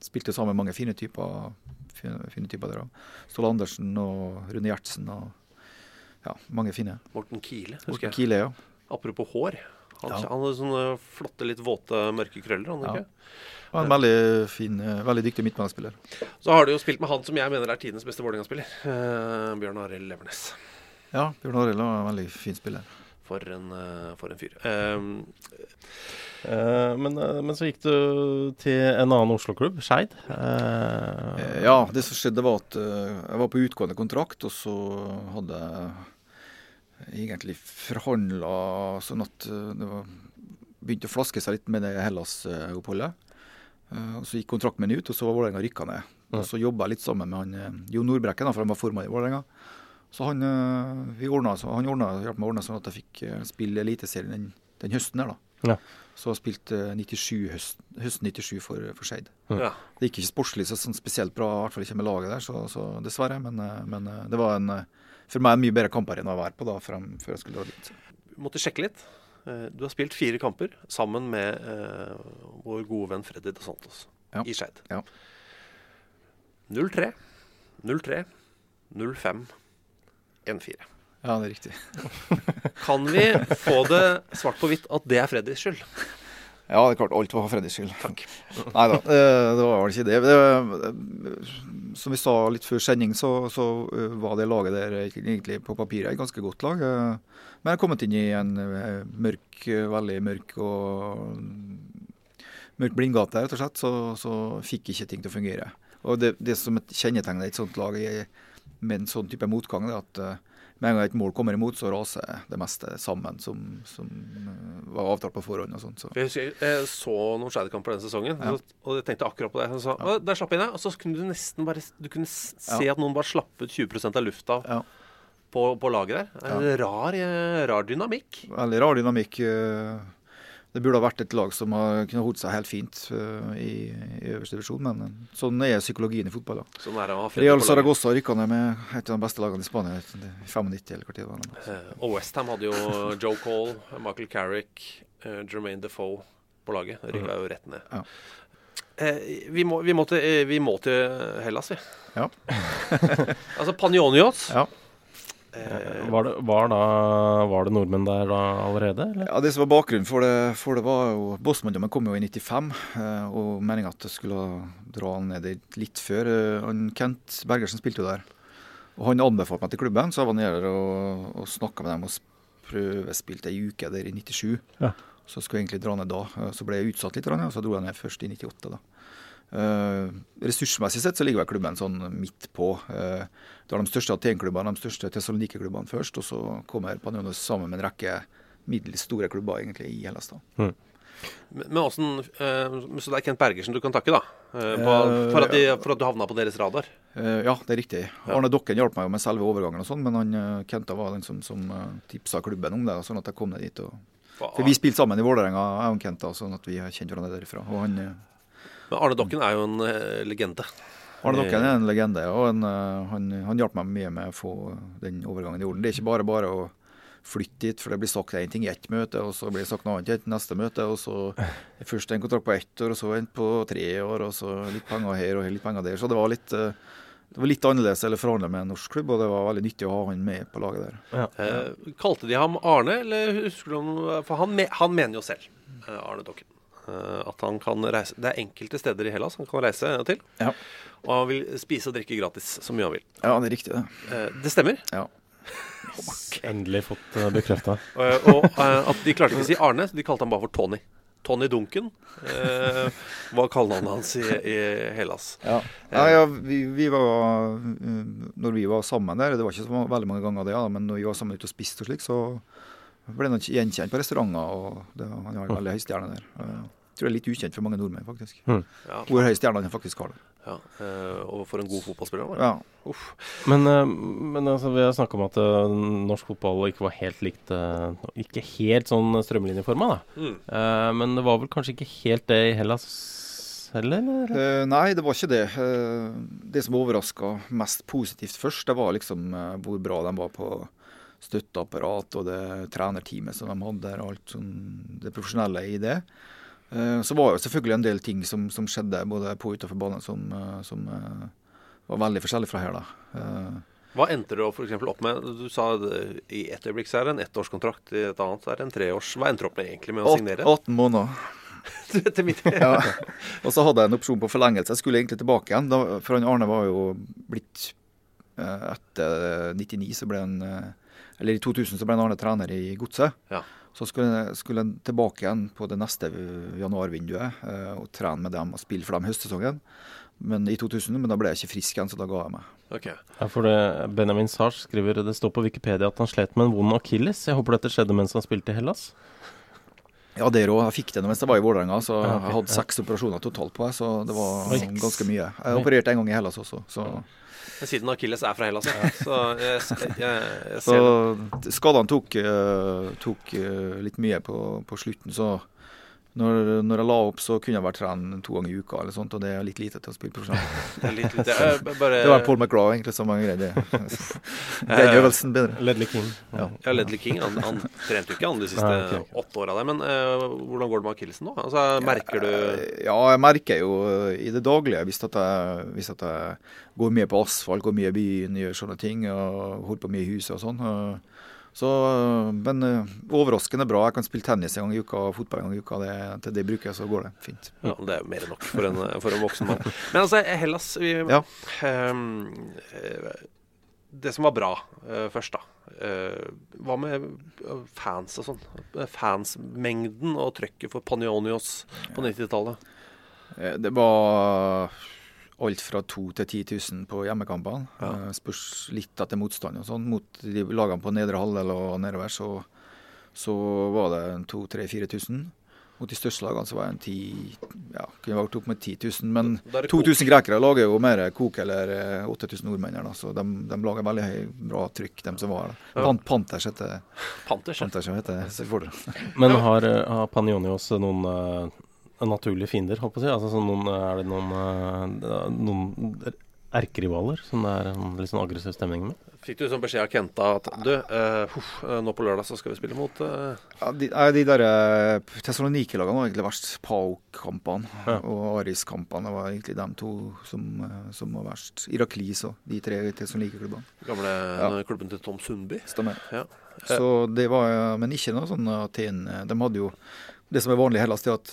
spilte sammen med mange fine typer. Fine, fine typer der. Ståle Andersen og Rune Gjertsen og ja, mange fine. Morten Kile, husker Morten jeg. Kile, ja. Apropos hår. Han, Ja. han hadde sånne flotte, litt våte, mørke krøller. Han, Ja. ikke? Og en veldig fin, eh, veldig dyktig midtbanespiller. Så har du jo spilt med han som jeg mener er tidens beste Vålerenga-spiller. Eh, Bjørn Arild Levernes. Ja, Bjørn Arild var en veldig fin spiller. For en, eh, for en fyr. Eh, Eh, men, eh, men så gikk du til en annen Oslo-klubb, Skeid. Ja, det som skjedde var at jeg var på utgående kontrakt, og så hadde jeg egentlig forhandla sånn at eh, det var, begynte å flaske seg litt med det Hellas-oppholdet. Eh, og Så gikk kontrakten min ut, og så var Vålerenga rykka ned. Og Så jobba jeg litt sammen med han Jo Nordbrekken, da, for han var formann i Vålerenga. Så han, eh, så han ordnet, hjalp meg å ordne sånn at jeg fikk eh, spille Eliteserien den, den høsten der, da. Ja. Så jeg spilte 97 høst, høsten 97 for, for Skeid. Ja. Det gikk ikke sportslig så sånn spesielt bra, i hvert fall ikke med laget der, så, så dessverre. Men, eh, men eh, det var en, eh, for meg en mye bedre kamparena å være på da, frem, før jeg skulle dra dit. måtte sjekke litt. Eh, Du har spilt fire kamper sammen med eh, vår gode venn Freddy De Santos Ja. i Skeid. Ja. 0-3, 0-3, 0-5, 1-4. Ja, det er riktig. Kan vi få det svart på hvitt at det er Freddys skyld? Ja, det er klart. Alt var for Freddys skyld. Takk. Nei da, eh, det var vel ikke det. det. Som vi sa litt før sending, så, så eh, var det laget der egentlig på papiret et ganske godt lag. eh, Men jeg har kommet inn i en eh, mørk, eh, veldig mørk og mørk blindgate, rett og slett, så, så fikk ikke ting til å fungere. Og det, det som kjennetegner et sånt lag med en sånn type motgang, det er at eh, med en gang et mål kommer imot, så raser det meste sammen som, som eh, var avtalt på forhånd. og sånt. Så. Jeg jeg så noen Skeid-kamper denne sesongen, Ja. og jeg tenkte akkurat på det. Så, ja. Der slapp jeg inn, ja. Og så kunne du nesten bare Du kunne se Ja. at noen bare slapp ut 20% av lufta på, på laget der. En rar, rar dynamikk. Veldig rar dynamikk. eh, Det burde ha vært et lag som har kunne holdt seg helt fint eh, i, i øverste divisjon, men eh, sånn er psykologien i fotball. da. Sånn er det Real. Saragossa rykka ned med et av de beste lagene i Spania i 95 eller hva tid det var. Eh, Og Westham hadde jo Joe Cole, Michael Carrick, uh, Jermaine Defoe på laget. Rykka jo rett ned. Ja. Eh, vi, må, vi, må til, eh, vi må til Hellas, vi. Ja. altså Panionios. Ja. Eh, var, det, var, da, var det nordmenn der da allerede? Eller? Ja, Det som var bakgrunnen for det, for det var jo Bosman-dommen kom jo i 95, eh, og meninga at jeg skulle dra han ned dit litt før. Eh, Han Kent Bergersen spilte jo der. Og Han anbefalte meg til klubben, så jeg var nede der og, og snakka med dem og prøvespilte ei uke der i 97. Ja. Så skulle jeg egentlig dra ned da. Så ble jeg utsatt litt, og så dro jeg ned først i 98. da. Eh, ressursmessig sett så ligger vel klubben sånn midt på. Uh, du har de største Aten-klubbene, de største Tessaloniki-klubbene først, og så kommer Panionios sammen med en rekke middels store klubber egentlig i Hellas. da. men, men hvordan, eh, Så det er Kent Bergersen du kan takke, da? Eh, på, Eh, for, at de, for at du havna på deres radar? Eh, ja, det er riktig. Arne Dokken hjalp meg jo med selve overgangen, og sånn, men han Kenta var den som, som tipsa klubben om det, sånn at jeg kom ned dit. Og, For- vi spilte sammen i Vålerenga, jeg og Kenta, sånn at vi har kjent hverandre derfra. Og han, eh, Men Arne Dokken er jo en eh, legende. Arne Dokken er en legende, og en, eh, han, han hjalp meg mye med å få den overgangen i orden. Det er ikke bare bare å flytte dit, for det blir sagt én ting i ett møte, og så blir det sagt noe annet i et neste møte, og så først en kontrakt på ett år, og så en på tre år, og så litt penger her og litt penger der. Så det var litt, eh, det var litt annerledes eller forhandle med en norsk klubb, og det var veldig nyttig å ha han med på laget der. Eh, kalte de ham Arne, eller husker du om For han, me, han mener jo selv, eh, Arne Dokken, eh, at han kan reise Det er enkelte steder i Hellas han kan reise til. Ja. Og han vil spise og drikke gratis så mye han vil. Ja, det er riktig, det. Eh, det stemmer. Ja. Endelig fått uh, bekrefta. Eh, og eh, at de klarte ikke å si Arne, så de kalte han bare for Tony. Tony Duncan eh, var kallenavnet hans i, i Hellas. Ja, ja, ja vi, vi, var Når vi var sammen der, det var ikke så veldig mange ganger det, ja, men når vi var sammen ute og spiste og slik, så ble nok gjenkjent på restauranter. og det, Han har veldig høy stjerne der. Jeg tror det er litt ukjent for mange nordmenn, faktisk. Mm. Ja. Hvor høy stjerne han faktisk har. det. Ja, eh, og for en god fotballspiller. Var. Ja. Uff. Men, eh, men altså, vi har snakka om at eh, norsk fotball ikke var helt likt Ikke helt sånn strømlinjeforma, da. Mm. Eh, men det var vel kanskje ikke helt det i Hellas heller? eller? Nei, det var ikke det. Det som overraska mest positivt først, det var liksom hvor bra de var på støtteapparat og det trenerteamet som de hadde der, og alt sånn, det profesjonelle i det. Eh, så var det selvfølgelig en del ting som, som skjedde både på og utenfor banen som, eh, som eh, var veldig forskjellig fra her, da. Hva endte du eksempel opp med? Du sa det, i ett øyeblikk så er det en ettårskontrakt, i et annet så er det en treårs. Hva endte du opp med egentlig med å signere? 18 måneder. Til midt ja. Og så hadde jeg en opsjon på forlengelse. Jeg skulle egentlig tilbake igjen. Da, for Arne var jo blitt Etter 99 så ble han Eller i 2000 så ble han Arne trener i Godset. Ja. Så skulle, skulle han tilbake igjen på det neste januarvinduet eh, og trene med dem og spille for dem høstsesongen. Men i 2000, men da ble jeg ikke frisk igjen, så da ga jeg meg. Okay. Ja, for det, Benjamin Sars skriver det står på Wikipedia at han slet med en vond akilles. Jeg håper dette skjedde mens han spilte i Hellas. Ja, det òg. Jeg fikk det mens jeg var i Vålerenga, så Ja, jeg hadde seks operasjoner totalt på meg, Så det var ganske mye. Jeg opererte en gang i Hellas også, så Siden Akilles er fra Hellas, ja. så jeg, jeg, jeg, Så ser det. skadene tok, eh, tok eh, litt mye på, på slutten, så når, når jeg la opp, så kunne jeg vært trene to ganger i uka, eller sånt, og det er litt lite til å spille profesjonelt. Det er litt, litt, jeg, bare, Det var Paul McGraw egentlig som greide det. Den øvelsen bedre. Ledley King. Ja. Ja, Ledley King han, han trente jo ikke han de siste Nei, okay, okay. åtte åra der. Men uh, hvordan går det med akillesen nå? Altså, merker du Ja, jeg merker jo eh, i det daglige, hvis at jeg, hvis at jeg går mye på asfalt, går mye i byen, gjør sånne ting, og holder på mye i huset og sånn. eh, Så, men eh, overraskende bra. Jeg kan spille tennis en gang i uka og fotball en gang i uka. Det, til det bruker jeg, så går det fint. Ja, Det er jo mer enn nok for en, for en voksen mann. Men altså, Hellas vi, Ja. eh, Det som var bra uh, først, da. Uh, hva med fans og sånn? Fansmengden og trøkket for Panionios på 90-tallet? Eh, Det var alt fra 2000 til 10 000 på hjemmekampene. Ja. Eh, Spørs litt etter motstand og sånn. Mot de lagene på nedre halvdel og nedover så, så var det 2000-4000. Mot de største lagene så var det en 10 ja, kunne vært opp med 10 000. Men Da er det kok. 2000 grekere lager jo mer kok eller eh, 8000 nordmenn her, da, så de, de lager veldig høy, bra trykk, de som var her. Pan Panthers heter Panters, Panters heter det. Men har, har Panioni også noen eh, naturlige fiender, holdt på å si? Altså, sånn noen, er det noen, eh, noen erkerivaler som det er en litt sånn aggressiv stemning med? Fikk du sånn beskjed av Kenta at du, uh, eh, nå på lørdag så skal vi spille mot uh... Ja, de, de der uh, Tessaloniki-lagene var egentlig verst. Pauk-kampene Ja. og Aris-kampene var egentlig de to som, som var verst. Iraklis og de tre Tessaloniki-klubbene. gamle Ja. klubben til Tom Sundby? Stemmer. Ja. Så det var, Men ikke noe sånn Aten De hadde jo Det som er vanlig i Hellas, er at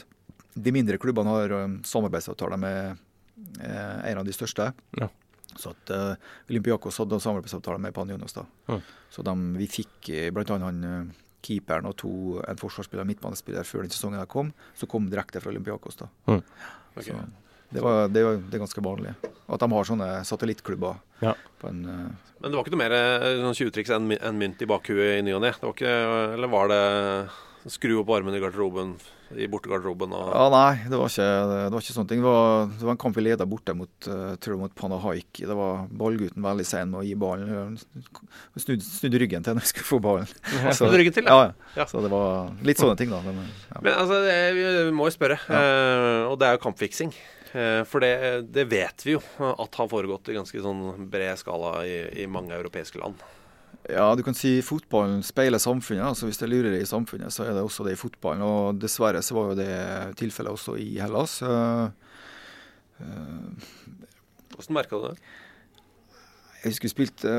de mindre klubbene har eh, samarbeidsavtaler med eh, en av de største. Ja. Så at uh, Olympiakos hadde samarbeidsavtaler samarbeidsavtale med Panionos. da. Mm. Så de, vi fikk bl.a. blant annet han eh, keeperen og to, en forsvarsspiller og midtbanespiller før den sesongen her kom, som kom direkte fra Olympiakos. da. Mm. Okay. Så det, var, det, var, det er ganske vanlig. At de har sånne satellittklubber. Ja. på en... uh, Men det var ikke noe mer eh, sånn tjuvtriks enn my- mynt i bakhuet i ny og ne? Eller var det skru opp armen i garderoben, i bortegarderoben Ja, Nei, det var ikke, det var ikke sånne ting. Det var, det var en kamp vi leda borte mot, uh, tror jeg, mot Panahaik. Det var ballgutten veldig sein med å gi ballen. Snudde, snudd ryggen til når vi skulle få ballen. Snudde ryggen til, ja. ja. ja. Så det var litt sånne ting, da. Men, ja. Men altså, det, vi må jo spørre. eh, og det er jo kampfiksing. Eh, for det, det vet vi jo at har foregått i ganske sånn bred skala i, i mange europeiske land. Ja, du kan si fotballen speiler samfunnet. altså Hvis det lurer i samfunnet, så er det også det i fotballen. Og dessverre så var jo det tilfellet også i Hellas. Uh, uh, Hvordan merka du det? Jeg husker vi spilte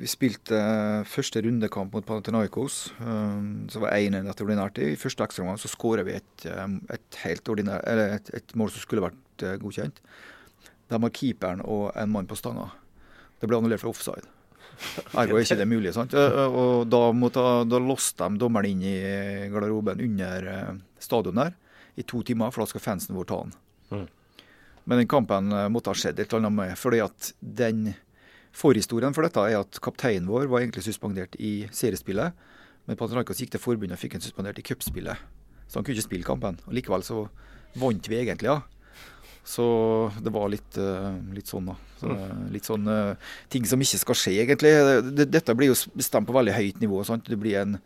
Vi spilte eh, første rundekamp mot Panathinaikos. som så var 1-1 etter ordinært. I første ekstraomgang så skåra vi et, et helt ordinær, eller et, et mål som skulle vært eh, godkjent. De har keeperen og en mann på stanga. Det ble annullert for offside. Ergo er ikke det mulig. sant? Eh, Og da, måtte, da låste de dommeren inn i garderoben under eh, stadion der i to timer, for da skal fansen vår ta han. Mm. Men den kampen eh, måtte ha skjedd et eller annet med, fordi at den forhistorien for dette er at kapteinen vår var egentlig suspendert i seriespillet, men Panathinaikos gikk til forbundet og fikk han suspendert i cupspillet. Så han kunne ikke spille kampen. Og Likevel så vant vi egentlig, ja. Så det var litt, eh, litt sånn, da. Så, eh, litt sånn eh, ting som ikke skal skje, egentlig. Dette blir jo bestemt på veldig høyt nivå. Sant? Det blir en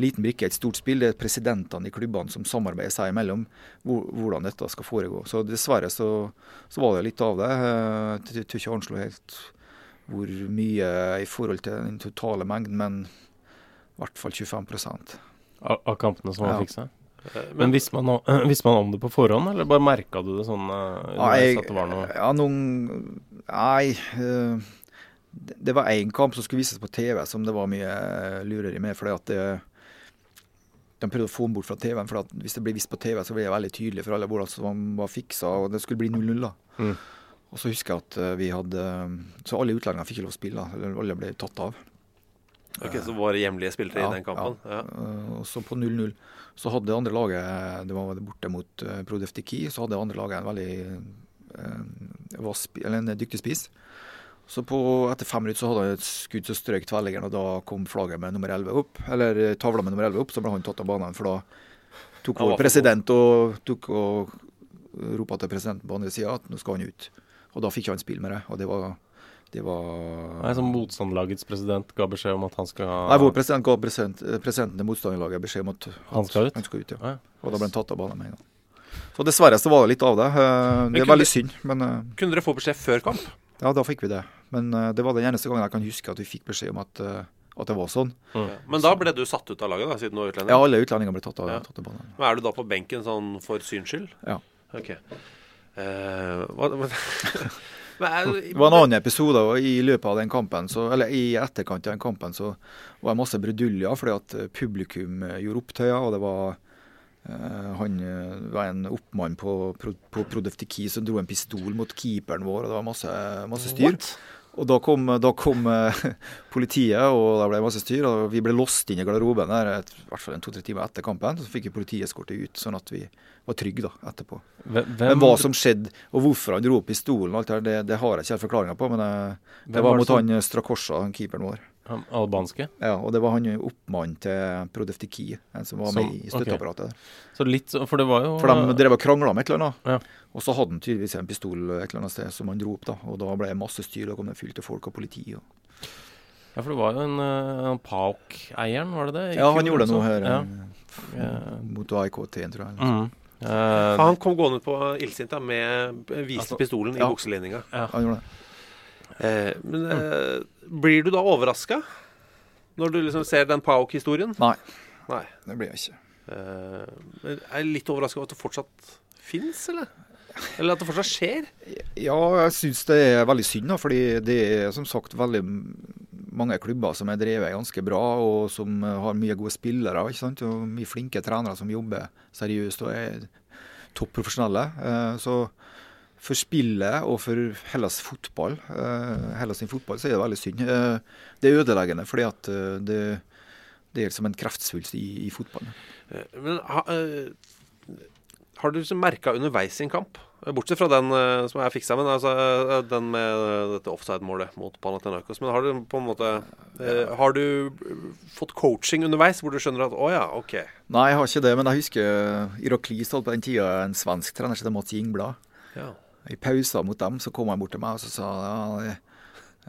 liten brikke i et stort spill. Det er presidentene i klubbene som samarbeider seg imellom hvordan dette skal foregå. Så dessverre så, så var det litt av det. Jeg tror ikke anslå helt hvor mye i forhold til den totale mengden, men i hvert fall 25 Av, av kampene som var Ja. fiksa? Men visste man, visste man om det på forhånd, eller bare merka du det sånn uh, Nei, at det var noe ja, noen Nei. Uh, det var én kamp som skulle vises på TV som det var mye eh, lureri med. fordi at det, De prøvde å få den bort fra TV-en. for Hvis det ble vist på TV, så ble det veldig tydelig for alle hvordan som var fiksa. og Det skulle bli 0-0. da. Mm. Og så husker jeg at eh, vi hadde Så alle utlendinger fikk ikke lov å spille. da. Eller Alle ble tatt av. Ok, Så var det hjemlige spillere Ja, i den kampen? Ja. ja. Og så på 0-0 så hadde andre laget Det var borte mot uh, Prodeftiki. Så hadde andre laget en veldig eh, var eller en dyktig spiss. Så på, etter fem minutter så hadde han et skudd som strøk tverrliggeren, og da kom flagget med nummer 11 opp. Eller eh, tavla med nummer 11 opp, så ble han tatt av banen. For da tok vår president og tok og ropa til presidenten på andre sida at nå skal han ut. Og da fikk han spille med det. Og det var, det var Nei, som Motstanderlagets president ga beskjed om at han skal Nei, vår president ga president, eh, presidenten til motstanderlaget beskjed om at Han skal ut? Han skal ut ja. Og da ble han tatt av banen med en gang. Så dessverre så var det litt av det. Eh, Det er veldig synd, men eh, Kunne dere få beskjed før kamp? ja, da fikk vi det. Men eh, det var den eneste gangen jeg kan huske at vi fikk beskjed om at, at det var sånn. Mm. Men da ble du satt ut av laget, da, siden du var utlending? Ja, alle utlendinger ble tatt av, Ja. tatt av banen. Men er du da på benken sånn for syns skyld? Ja. Ok. Eh, hva, hva, men Det var en annen episode og i løpet av den kampen, så, eller i etterkant av den kampen, så var det masse bruduljer fordi at eh, publikum eh, gjorde opptøyer, og det var eh, han var en oppmann på, på Prodeftiki som dro en pistol mot keeperen vår, og det var masse, masse styr. What? Og da kom, da kom eh, politiet, og da ble det masse styr. og Vi ble låst inn i garderoben der et, i hvert fall en to-tre timer etter kampen. Så fikk vi politieskorte ut, sånn at vi var trygge da, etterpå. Hvem- Men hva som skjedde, og hvorfor han dro opp pistolen, og alt det, det, det har jeg ikke helt forklaringa på. Men eh, det var mot han Strakosha, han keeperen vår. Han albanske? Ja, og det var han oppmannen til Prodeftiki, som var Som- med i støtteapparatet. der. Så litt For det var jo For de drev og krangla om et eller annet. Ja. Og så hadde han tydeligvis en pistol et eller annet sted som han dro opp, da. Og da ble det masse styr. og kom det fylt av folk og politi. Og... Ja, for det var jo en, en Pauk-eieren, var det det? Ja, han gjorde det nå her. Ja. eh, Mot AIK-T-en, tror jeg. Liksom. Mm. Uh, han kom gående på illsint med viste Altså, pistolen i ja. bukselinninga. Ja. Han gjorde det. Eh, men eh, blir du da overraska når du liksom ser den Pauk-historien? Nei, Nei. det blir jeg ikke. Eh, men er jeg litt overraska over at det fortsatt fins, eller? Eller at det fortsatt skjer? Ja, jeg syns det er veldig synd, da, fordi det er som sagt veldig mange klubber som er drevet ganske bra, og som har mye gode spillere. ikke sant? Og mye flinke trenere som jobber seriøst og er topp profesjonelle. Eh, Så for spillet og for Hellas fotball, eh, Hellas sin fotball, så er det veldig synd. Eh, Det er ødeleggende, fordi at eh, det, det er som en kreftsvulst i, i fotballen. Men ha, har du liksom merka underveis i en kamp, bortsett fra den som jeg fiksa, men altså den med dette offside-målet mot Panathinaikos, men har du på en måte Har du fått coaching underveis, hvor du skjønner at å ja, OK. Nei, jeg har ikke det, men jeg husker Iraklis holdt på den tida en svensk trener som het Mats Ingblad. Ja. I pauser mot dem så kom han bort til meg og så sa ja,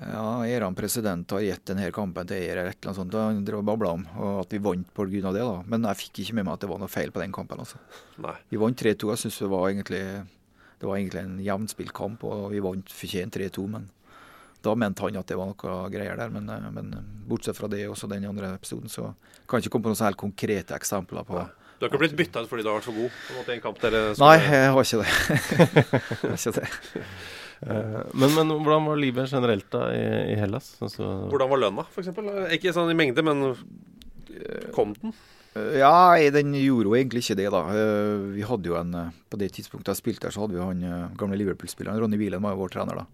ja, er han president har gitt denne kampen til eier eller et eller annet sånt. Han drev og babla om og at vi vant av det. da. Men jeg fikk ikke med meg at det var noe feil på den kampen. altså. Nei. Vi vant 3-2. Jeg syns det var egentlig det var egentlig en jevnspilt kamp, og vi vant fortjent 3-2. Men da mente han at det var noe greier der. Men, eh, men bortsett fra det, også den andre episoden, så kan jeg ikke komme på noen helt konkrete eksempler på Du har ikke blitt bytta ut fordi du har vært for god på en måte, i en kamp dere Nei, jeg har ikke det. jeg har ikke det. Eh, men, men hvordan var livet generelt da i, i Hellas? Altså, Hvordan var lønna, f.eks.? Ikke sånn i mengde, men kom den? Eh, Ja, den gjorde jo egentlig ikke det, da. Eh, Vi hadde jo en eh, På det tidspunktet jeg spilte der, så hadde vi han eh, gamle Liverpool-spilleren. Ronny Wieland var jo vår trener da.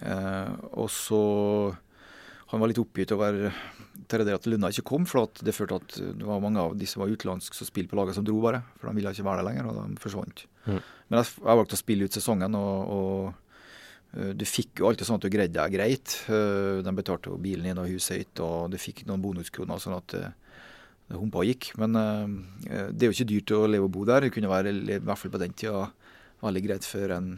Eh, og så han var litt oppgitt over til at lønna ikke kom, for det førte at det var mange av de som var utenlandske som spilte på laget, som dro bare. For de ville ikke være der lenger, og de forsvant. Mm. Men jeg, jeg valgte å spille ut sesongen, og, og uh, du fikk jo alltid sånn at du greide deg greit. De betalte jo bilen din og huset ditt, og du fikk noen bonuskroner, sånn at det humpa og gikk. Men det er jo ikke dyrt å leve og bo der. Det kunne være, i hvert fall på den tida, veldig greit for en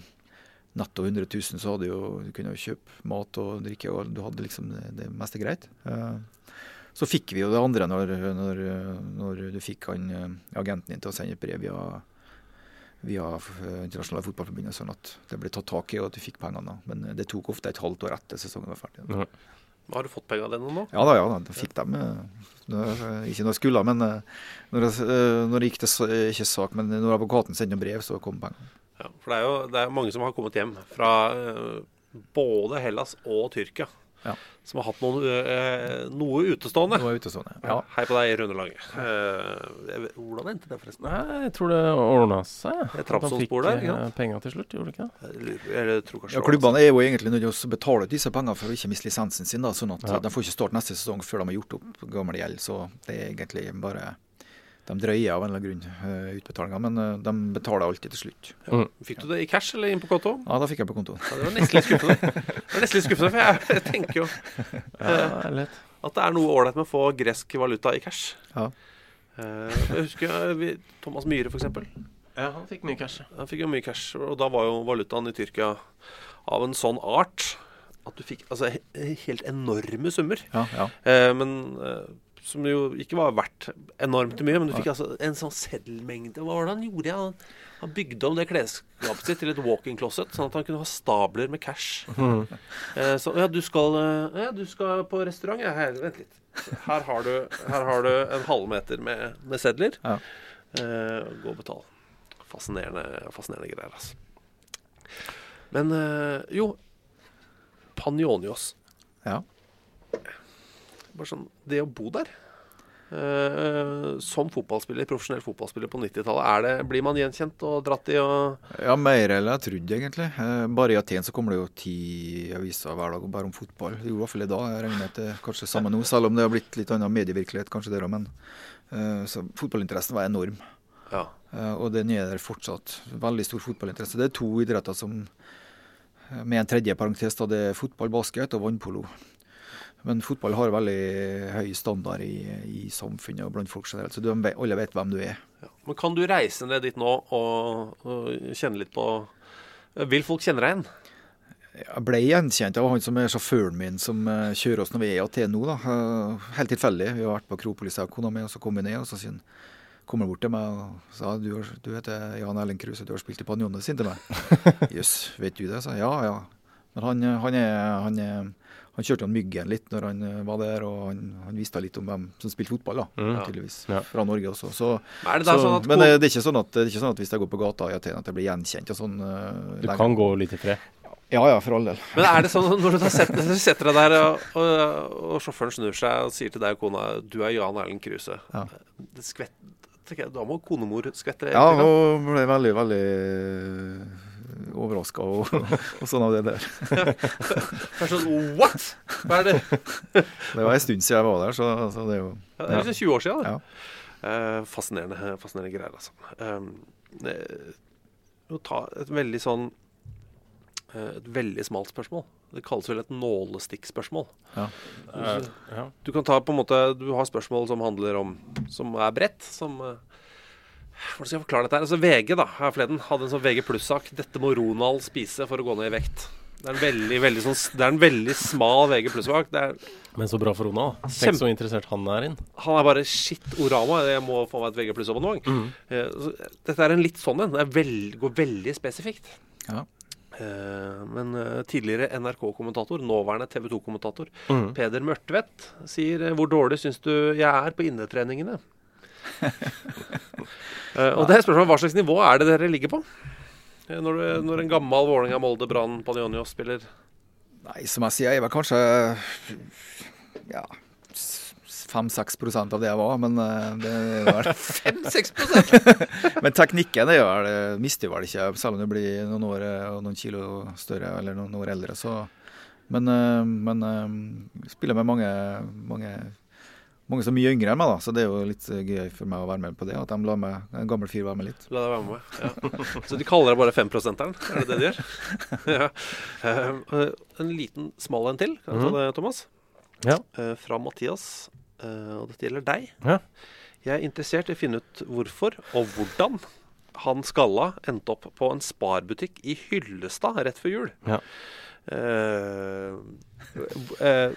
netto 100 000, så hadde jo, du kunne jo kjøpe mat og drikke, og du hadde liksom det, det meste greit. Så fikk vi jo det andre når, når, når du fikk han, agenten din til å sende et brev via, via Internasjonale Fotballforbundet, sånn at det ble tatt tak i og at du fikk pengene. Men det tok ofte et halvt år etter sesongen var ferdig. Ja. Har du fått pengene dine nå? Ja da, ja da. Jeg fikk dem. Ikke når jeg skulle, men når, jeg, når det gikk til ikke sak, men når advokaten sendte brev, så kom pengene. Ja, for det er jo det er mange som har kommet hjem fra uh, både Hellas og Tyrkia. Ja. Som har hatt noen, uh, noe utestående. Noe utestående, ja. Hei på deg, Rune Lange. Uh, hvordan endte det, forresten? Nei, jeg tror det ordna seg. Et trappstolsbord der, ikke? Penga til slutt, gjorde det ikke det? Eller, tror kanskje ja, klubbene er jo egentlig nødt til å betale ut disse pengene for å ikke miste lisensen sin. Da, sånn at ja. De får ikke starte neste sesong før de har gjort opp gammel gjeld. Så det er egentlig bare de drøyer av en eller annen grunn uh, utbetalinga, men uh, de betaler alltid til slutt. Ja. Fikk du det i cash eller inn på konto? Ja, da fikk jeg på konto. Ja, det var nesten litt skuffende. Det var nesten litt skuffende, for jeg, jeg tenker jo uh, at det er noe ålreit med å få gresk valuta i cash. Ja. jeg husker vi, Thomas Myhre, f.eks. Ja, han fikk mye cash. Han fikk jo mye cash, og da var jo valutaen i Tyrkia av en sånn art at du fikk altså, helt enorme summer. Ja, ja. men som jo ikke var verdt enormt mye, men du fikk altså en sånn seddelmengde. Hva var det han gjorde? Han, han bygde om det klesskapet sitt til et walk-in closet, sånn at han kunne ha stabler med cash. Mm. Eh, så ja, du skal, ja, du skal på restaurant? Ja, her, vent litt. Her har du, her har du en halvmeter med, med sedler. Ja. Eh, gå og betal. Fascinerende, fascinerende greier, altså. Men eh, jo Panionios. Ja. Bare sånn, Det å bo der uh, som fotballspiller, profesjonell fotballspiller på 90-tallet, blir man gjenkjent og dratt i og Ja, mer enn jeg trodde, egentlig. Uh, bare i Aten så kommer det jo ti aviser hver dag bare om fotball. Det gjorde i hvert fall i dag. Jeg regner med at det kanskje samme nå, selv om det har blitt litt annen medievirkelighet kanskje der òg. Men uh, så fotballinteressen var enorm. Ja. og den er der fortsatt. Veldig stor fotballinteresse. Det er to idretter som med en tredje parentes, da det er fotball, basket og vannpolo. Men fotball har veldig høy standard i, i samfunnet og blant folk generelt, så du, alle vet hvem du er. Ja. Men kan du reise ned dit nå og, og, kjenne litt på Vil folk kjenne deg igjen? Jeg ble gjenkjent av han som er sjåføren min, som uh, kjører oss når vi er i Aten nå. da. Uh, helt tilfeldig. Vi har vært på Akropolis, jeg og kona mi, og så kom vi ned. og så sier han kommer bort til meg og sa du, du heter Jan Erlend Kruse, du har spilt i Panjones, sin til meg. Jøss, yes, vet du det? sa ja, ja. Men han, han, er, han, er, han kjørte jo Myggen litt når han var der, og han, han visste litt om hvem som spilte fotball, da, Mm. tydeligvis. Ja. Fra Norge også. Så, er det så, sånn at men det, det, er ikke sånn at, det er ikke sånn at hvis jeg går på gata i Aten at jeg blir gjenkjent og sånn. eh, Du lenger. kan gå litt i fred. Ja ja, for all del. Men er det sånn når du da setter, du setter deg der, og, og, og sjåføren snur seg og sier til deg og kona du er Jan Erlend Kruse Ja. Det skvett, jeg, Da må konemor skvette Ja, hun ble veldig, veldig overraska og, og sånn av det der. Det er sånn What?! Hva er det? Det var en stund siden jeg var der, så, så det er jo Ja, det er liksom 20 år siden. Det. Ja. Eh, fascinerende, fascinerende greier, altså. Eh, ta et veldig sånn eh, Et veldig smalt spørsmål. Det kalles vel et nålestikkspørsmål. Ja. Eh, ja. Du kan ta på en måte Du har spørsmål som handler om Som er bredt. Som eh, Hvordan skal jeg forklare dette? her? Altså VG da, her forleden hadde en sånn VG pluss-sak. 'Dette må Ronald spise for å gå ned i vekt'. Det er en veldig, veldig, sånn, det er en veldig smal VG pluss-sak. Men så bra for Ronald. Tenk så interessert han er inn. Han er bare shit orama. Jeg må få meg et VG pluss-abonnement. Eh, så Dette er en litt sånn en. Det er veld, går veldig spesifikt. Ja. Eh, men eh, tidligere NRK-kommentator, nåværende TV 2-kommentator, mm. Peder Mørtvedt, sier eh, 'Hvor dårlig syns du jeg er på innetreningene?' Eh, og det er spørsmålet hva slags nivå er det dere ligger på? Eh, Når, du, når en gammel Vålerenga, Molde, Brann, Panionios spiller Nei, som jeg sier, jeg var kanskje ja, 5-6% av det jeg var, men eh, det var 5-6 Men teknikken er jo det mister vel ikke, selv om du blir noen år og noen kilo større eller noen år eldre, så Men, men spiller med mange, mange, mange som er mye yngre enn meg, da. Så det er jo litt eh, gøy for meg å være med på det. At de lar meg, en gammel fyr være med litt. La deg være med. Ja. Så de kaller deg bare femprosenteren? Er det det de gjør? ja. Eh, en liten smal en til, kan jeg ta Mhm. det, Thomas? Ja. Eh, fra Mathias. Eh, og dette gjelder deg. Ja. Jeg er interessert i å finne ut hvorfor og hvordan han skalla endte opp på en sparbutikk i Hyllestad rett før jul. Ja. Eh, eh,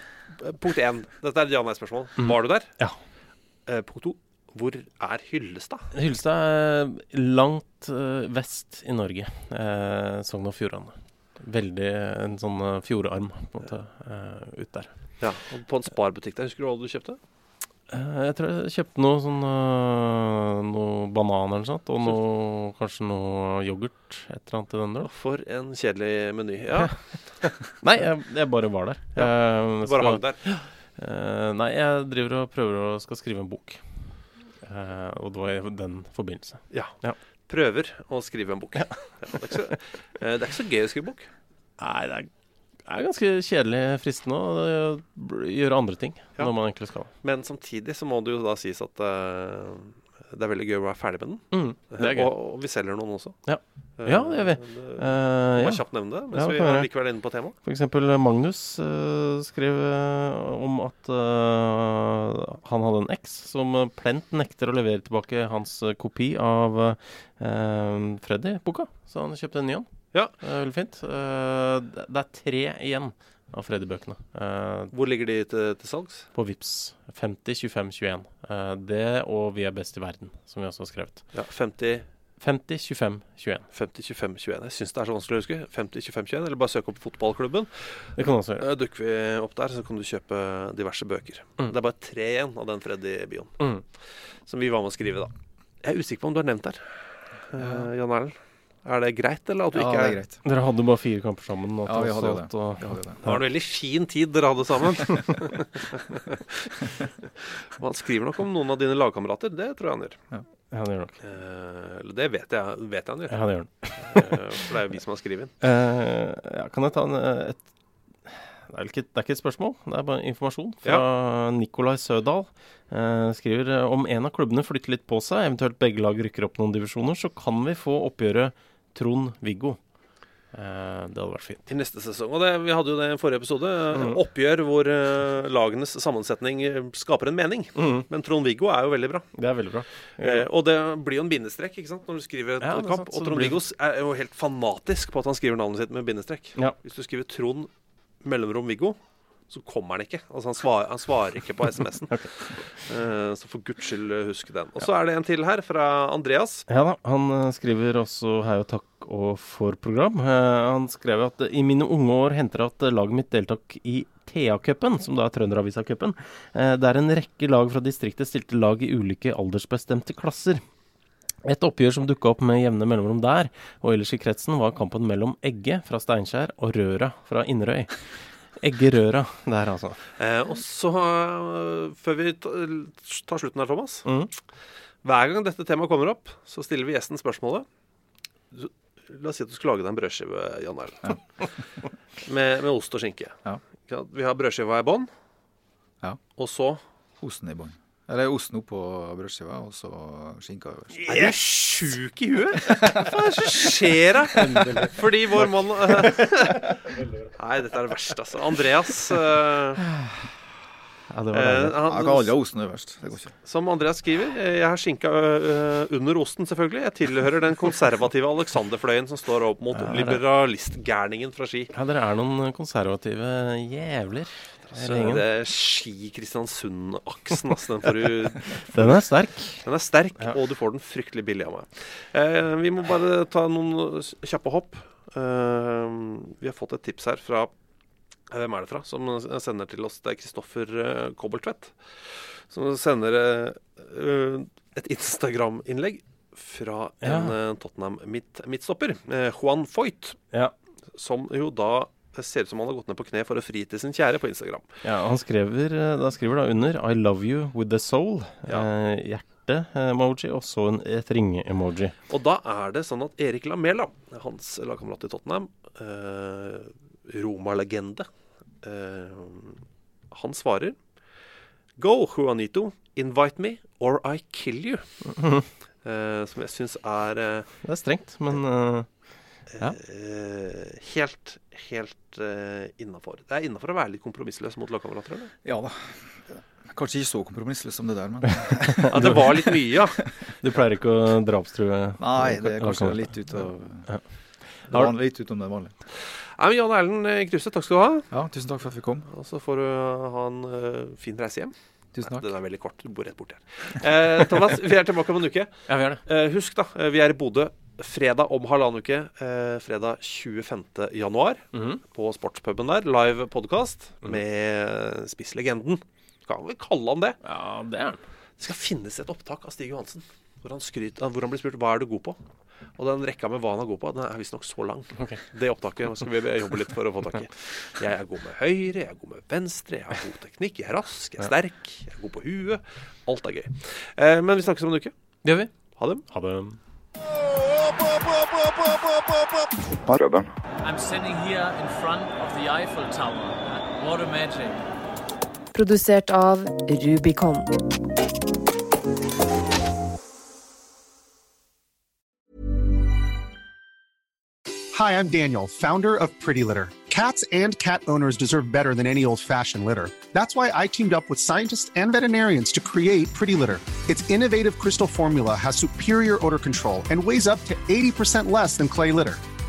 punkt én. Dette er et ja-nei-spørsmål. Mhm. Var du der? Ja. Eh, punkt to. Hvor er Hyllestad? Hyllestad er langt eh, vest i Norge. Uh, Sogn og Fjordane. Veldig en sånn eh, fjordarm på en måte eh, ut der. Ja, og På en sparbutikk der. Husker du hva du kjøpte? Eh, jeg tror jeg kjøpte noe sånn eh, Noe banan eller sånt, og noe, kanskje noe yoghurt. Et eller annet i den der. For en kjedelig meny. Ja. Nei, jeg, jeg bare var der. Ja, Jeg bare hang der. Uh, nei, jeg driver og prøver å skal skrive en bok. Uh, og det var i den forbindelse. Ja. Ja. Prøver å skrive en bok. Ja, det, er ikke så, eh, det er ikke så gøy å skrive bok. Nei, det er, er ganske kjedelig fristende å eh, gjøre andre ting Ja. når man egentlig skal. Men samtidig så må det jo da sies at uh, det er veldig gøy å være ferdig med den. Mm, det. Og, og vi selger noen også. Ja. Ja, det gjør vi. det- uh, må ja. kjapt nevne det, mens Ja, det vi er likevel inne på temaet. Eksempel Magnus uh, skrev eh, om at han hadde en eks som plent nekter å levere tilbake hans kopi av uh, Freddy-boka. Så han kjøpte en ny en. Ja. Eh, veldig fint. Eh, det det er tre igjen av Freddy-bøkene. Eh, Hvor ligger de til, til salgs? på Vips 50 25 21. Eh, det og Vi er best i verden, som vi også har skrevet. Ja, 50 50 25 21. 50 25 21. Jeg syns det er så vanskelig å huske. 50 25 21, Eller bare søk opp fotballklubben. Det kan også gjøre. Eh, Dukker vi opp der, så kan du kjøpe diverse bøker. Mm. Det er bare tre igjen av den Freddy-bioen. Mm. Som vi var med å skrive, da. Jeg er usikker på om du har nevnt der. Eh, Jan Erlend. Er det greit, eller at du Ja, ikke det er greit. Dere hadde bare fire kamper sammen. Ja, vi hadde jo det. og- Vi hadde det. Det var en veldig fin tid dere hadde sammen. Han skriver nok om noen av dine lagkamerater. Det tror jeg han gjør. Ja, det gjør nok. Eh, eller det vet jeg, vet jeg han gjør. Ja, det gjør han. Eh, For det er jo vi som har skrevet inn. Eh, ja, kan jeg ta en, eh, et det er, ikke, det er ikke et spørsmål, det er bare informasjon fra Nikolai Sødal. Eh, skriver eh, om en av klubbene flytter litt på seg, eventuelt begge lag rykker opp noen divisjoner, så kan vi få oppgjøret Trond-Viggo. Eh, det hadde vært fint. I neste sesong. Og det, vi hadde jo det i forrige episode. Mm. Oppgjør hvor eh, lagenes sammensetning eh, skaper en mening. Mm. Men Trond-Viggo er jo veldig bra. Det er veldig bra. Eh, og det blir jo en bindestrek ikke sant, når du skriver et Ja, kamp. sant, Og Trond-Viggo er jo helt fanatisk på at han skriver navnet sitt med bindestrek. Ja. Hvis du skriver Trond mellomrom Viggo, så kommer han ikke. Altså Han svarer, han svarer ikke på SMS-en. Eh, så for guds skyld, eh, husk den. Og så er det en til her, fra Andreas. Ja da, han eh, skriver også hei og takk og for program. Uh, han skrev at i mine unge år henter at laget mitt deltok i Thea-cupen, som da er Trønderavisa-cupen, uh, der en rekke lag fra distriktet stilte lag i ulike aldersbestemte klasser. Et oppgjør som dukka opp med jevne mellomrom der, og ellers i kretsen, var kampen mellom Egge fra Steinkjer og Røra fra Inderøy. Egge-Røra der, altså. Eh, og så, eh, før vi tar slutten her, Thomas mm. Hver gang dette temaet kommer opp, så stiller vi gjesten spørsmålet La oss si at du skulle lage deg en brødskive, Jan Erlend. med, med ost og skinke. Ja. Vi har brødskiva i bånn, Ja. og så Osten i bånn. Eller osten oppå brødskiva, og så skinka øverst. Er du sjuk i huet? Hva er det som skjer her? Fordi vår mann Nei, dette er det verste, altså. Andreas uh... Ja, det var eh, han- Jeg kan aldri ha osten øverst. Det går ikke. Som Andreas skriver, eh, jeg har skinka ø, under osten, selvfølgelig. Jeg tilhører den konservative Alexanderfløyen som står opp mot Ja, det er- liberalistgærningen fra Ski. Ja, dere er noen konservative jævler. Så det er Ski-Kristiansund-aksen, altså. Den får du Den er sterk. Den er sterk, Ja. og du får den fryktelig billig av meg. Eh, vi må bare ta noen kjappe hopp. Eh, vi har fått et tips her fra eh, Hvem er det fra? Som sender til oss. Det er Kristoffer uh, Kobbeltvedt. Som sender eh, eh, et Instagram-innlegg fra en ja. Tottenham midtstopper, eh, Juan Foyt. Ja. Som jo da ser ut som han har gått ned på kne for å fri til sin kjære på Instagram. Ja, han skriver eh, da skriver da under I love you with the soul. Eh, Hjerte-emoji, og så en, et ringe-emoji. Og da er det sånn at Erik Lamela, hans lagkamerat i Tottenham, eh, Roma-legende, eh, han svarer Go, Juanito. Invite me, or I kill you. Eh, som jeg syns er eh, Det er strengt, men eh, ja. eh, helt, helt uh, innafor. Det er innafor å være litt kompromissløs mot lagkamerater. Ja da. Kanskje ikke så kompromissløs som det der, men Ja, det var litt mye, ja. Du pleier ikke å drapstrue Nei, det er kanskje litt ut av Ja. det er vanlig, Litt utom det vanlige. Nei, men Jan Erlend eh, Kruse, takk skal du ha. Ja, tusen takk for at vi kom. Og så får du ha en uh, fin reise hjem. Tusen takk. Nei, Den er veldig kort. Du bor rett borti her. Eh, Thomas, vi er tilbake om en uke. Ja, vi er det. Eh, husk, da, vi er i Bodø fredag om halvannen uke. Eh, fredag 25. januar. Mhm. På sportspuben der. Live podkast med spisslegenden. Kan vi kalle han det? Ja, det er han. Det skal finnes et opptak av Stig Johansen hvor han, skryter, hvor han blir spurt hva er du god på. Og den rekka med hva han er god på, den er visstnok så lang. Det opptaket skal vi jobbe litt for å få tak i. Jeg er god med høyre, jeg er god med venstre, jeg har god teknikk, jeg er rask, jeg er sterk, jeg er god på huet. Alt er gøy. Eh, men vi snakkes om en uke. Det gjør vi. Ha det. Ha det. Rødben. I'm sitting here in front of the Eiffel Tower. What a magic. Produsert av Rubicon. Hi, I'm Daniel, founder of Pretty Litter. Cats and cat owners deserve better than any old fashioned litter. That's why I teamed up with scientists and veterinarians to create Pretty Litter. Its innovative crystal formula has superior odor control and weighs up to 80% less than clay litter.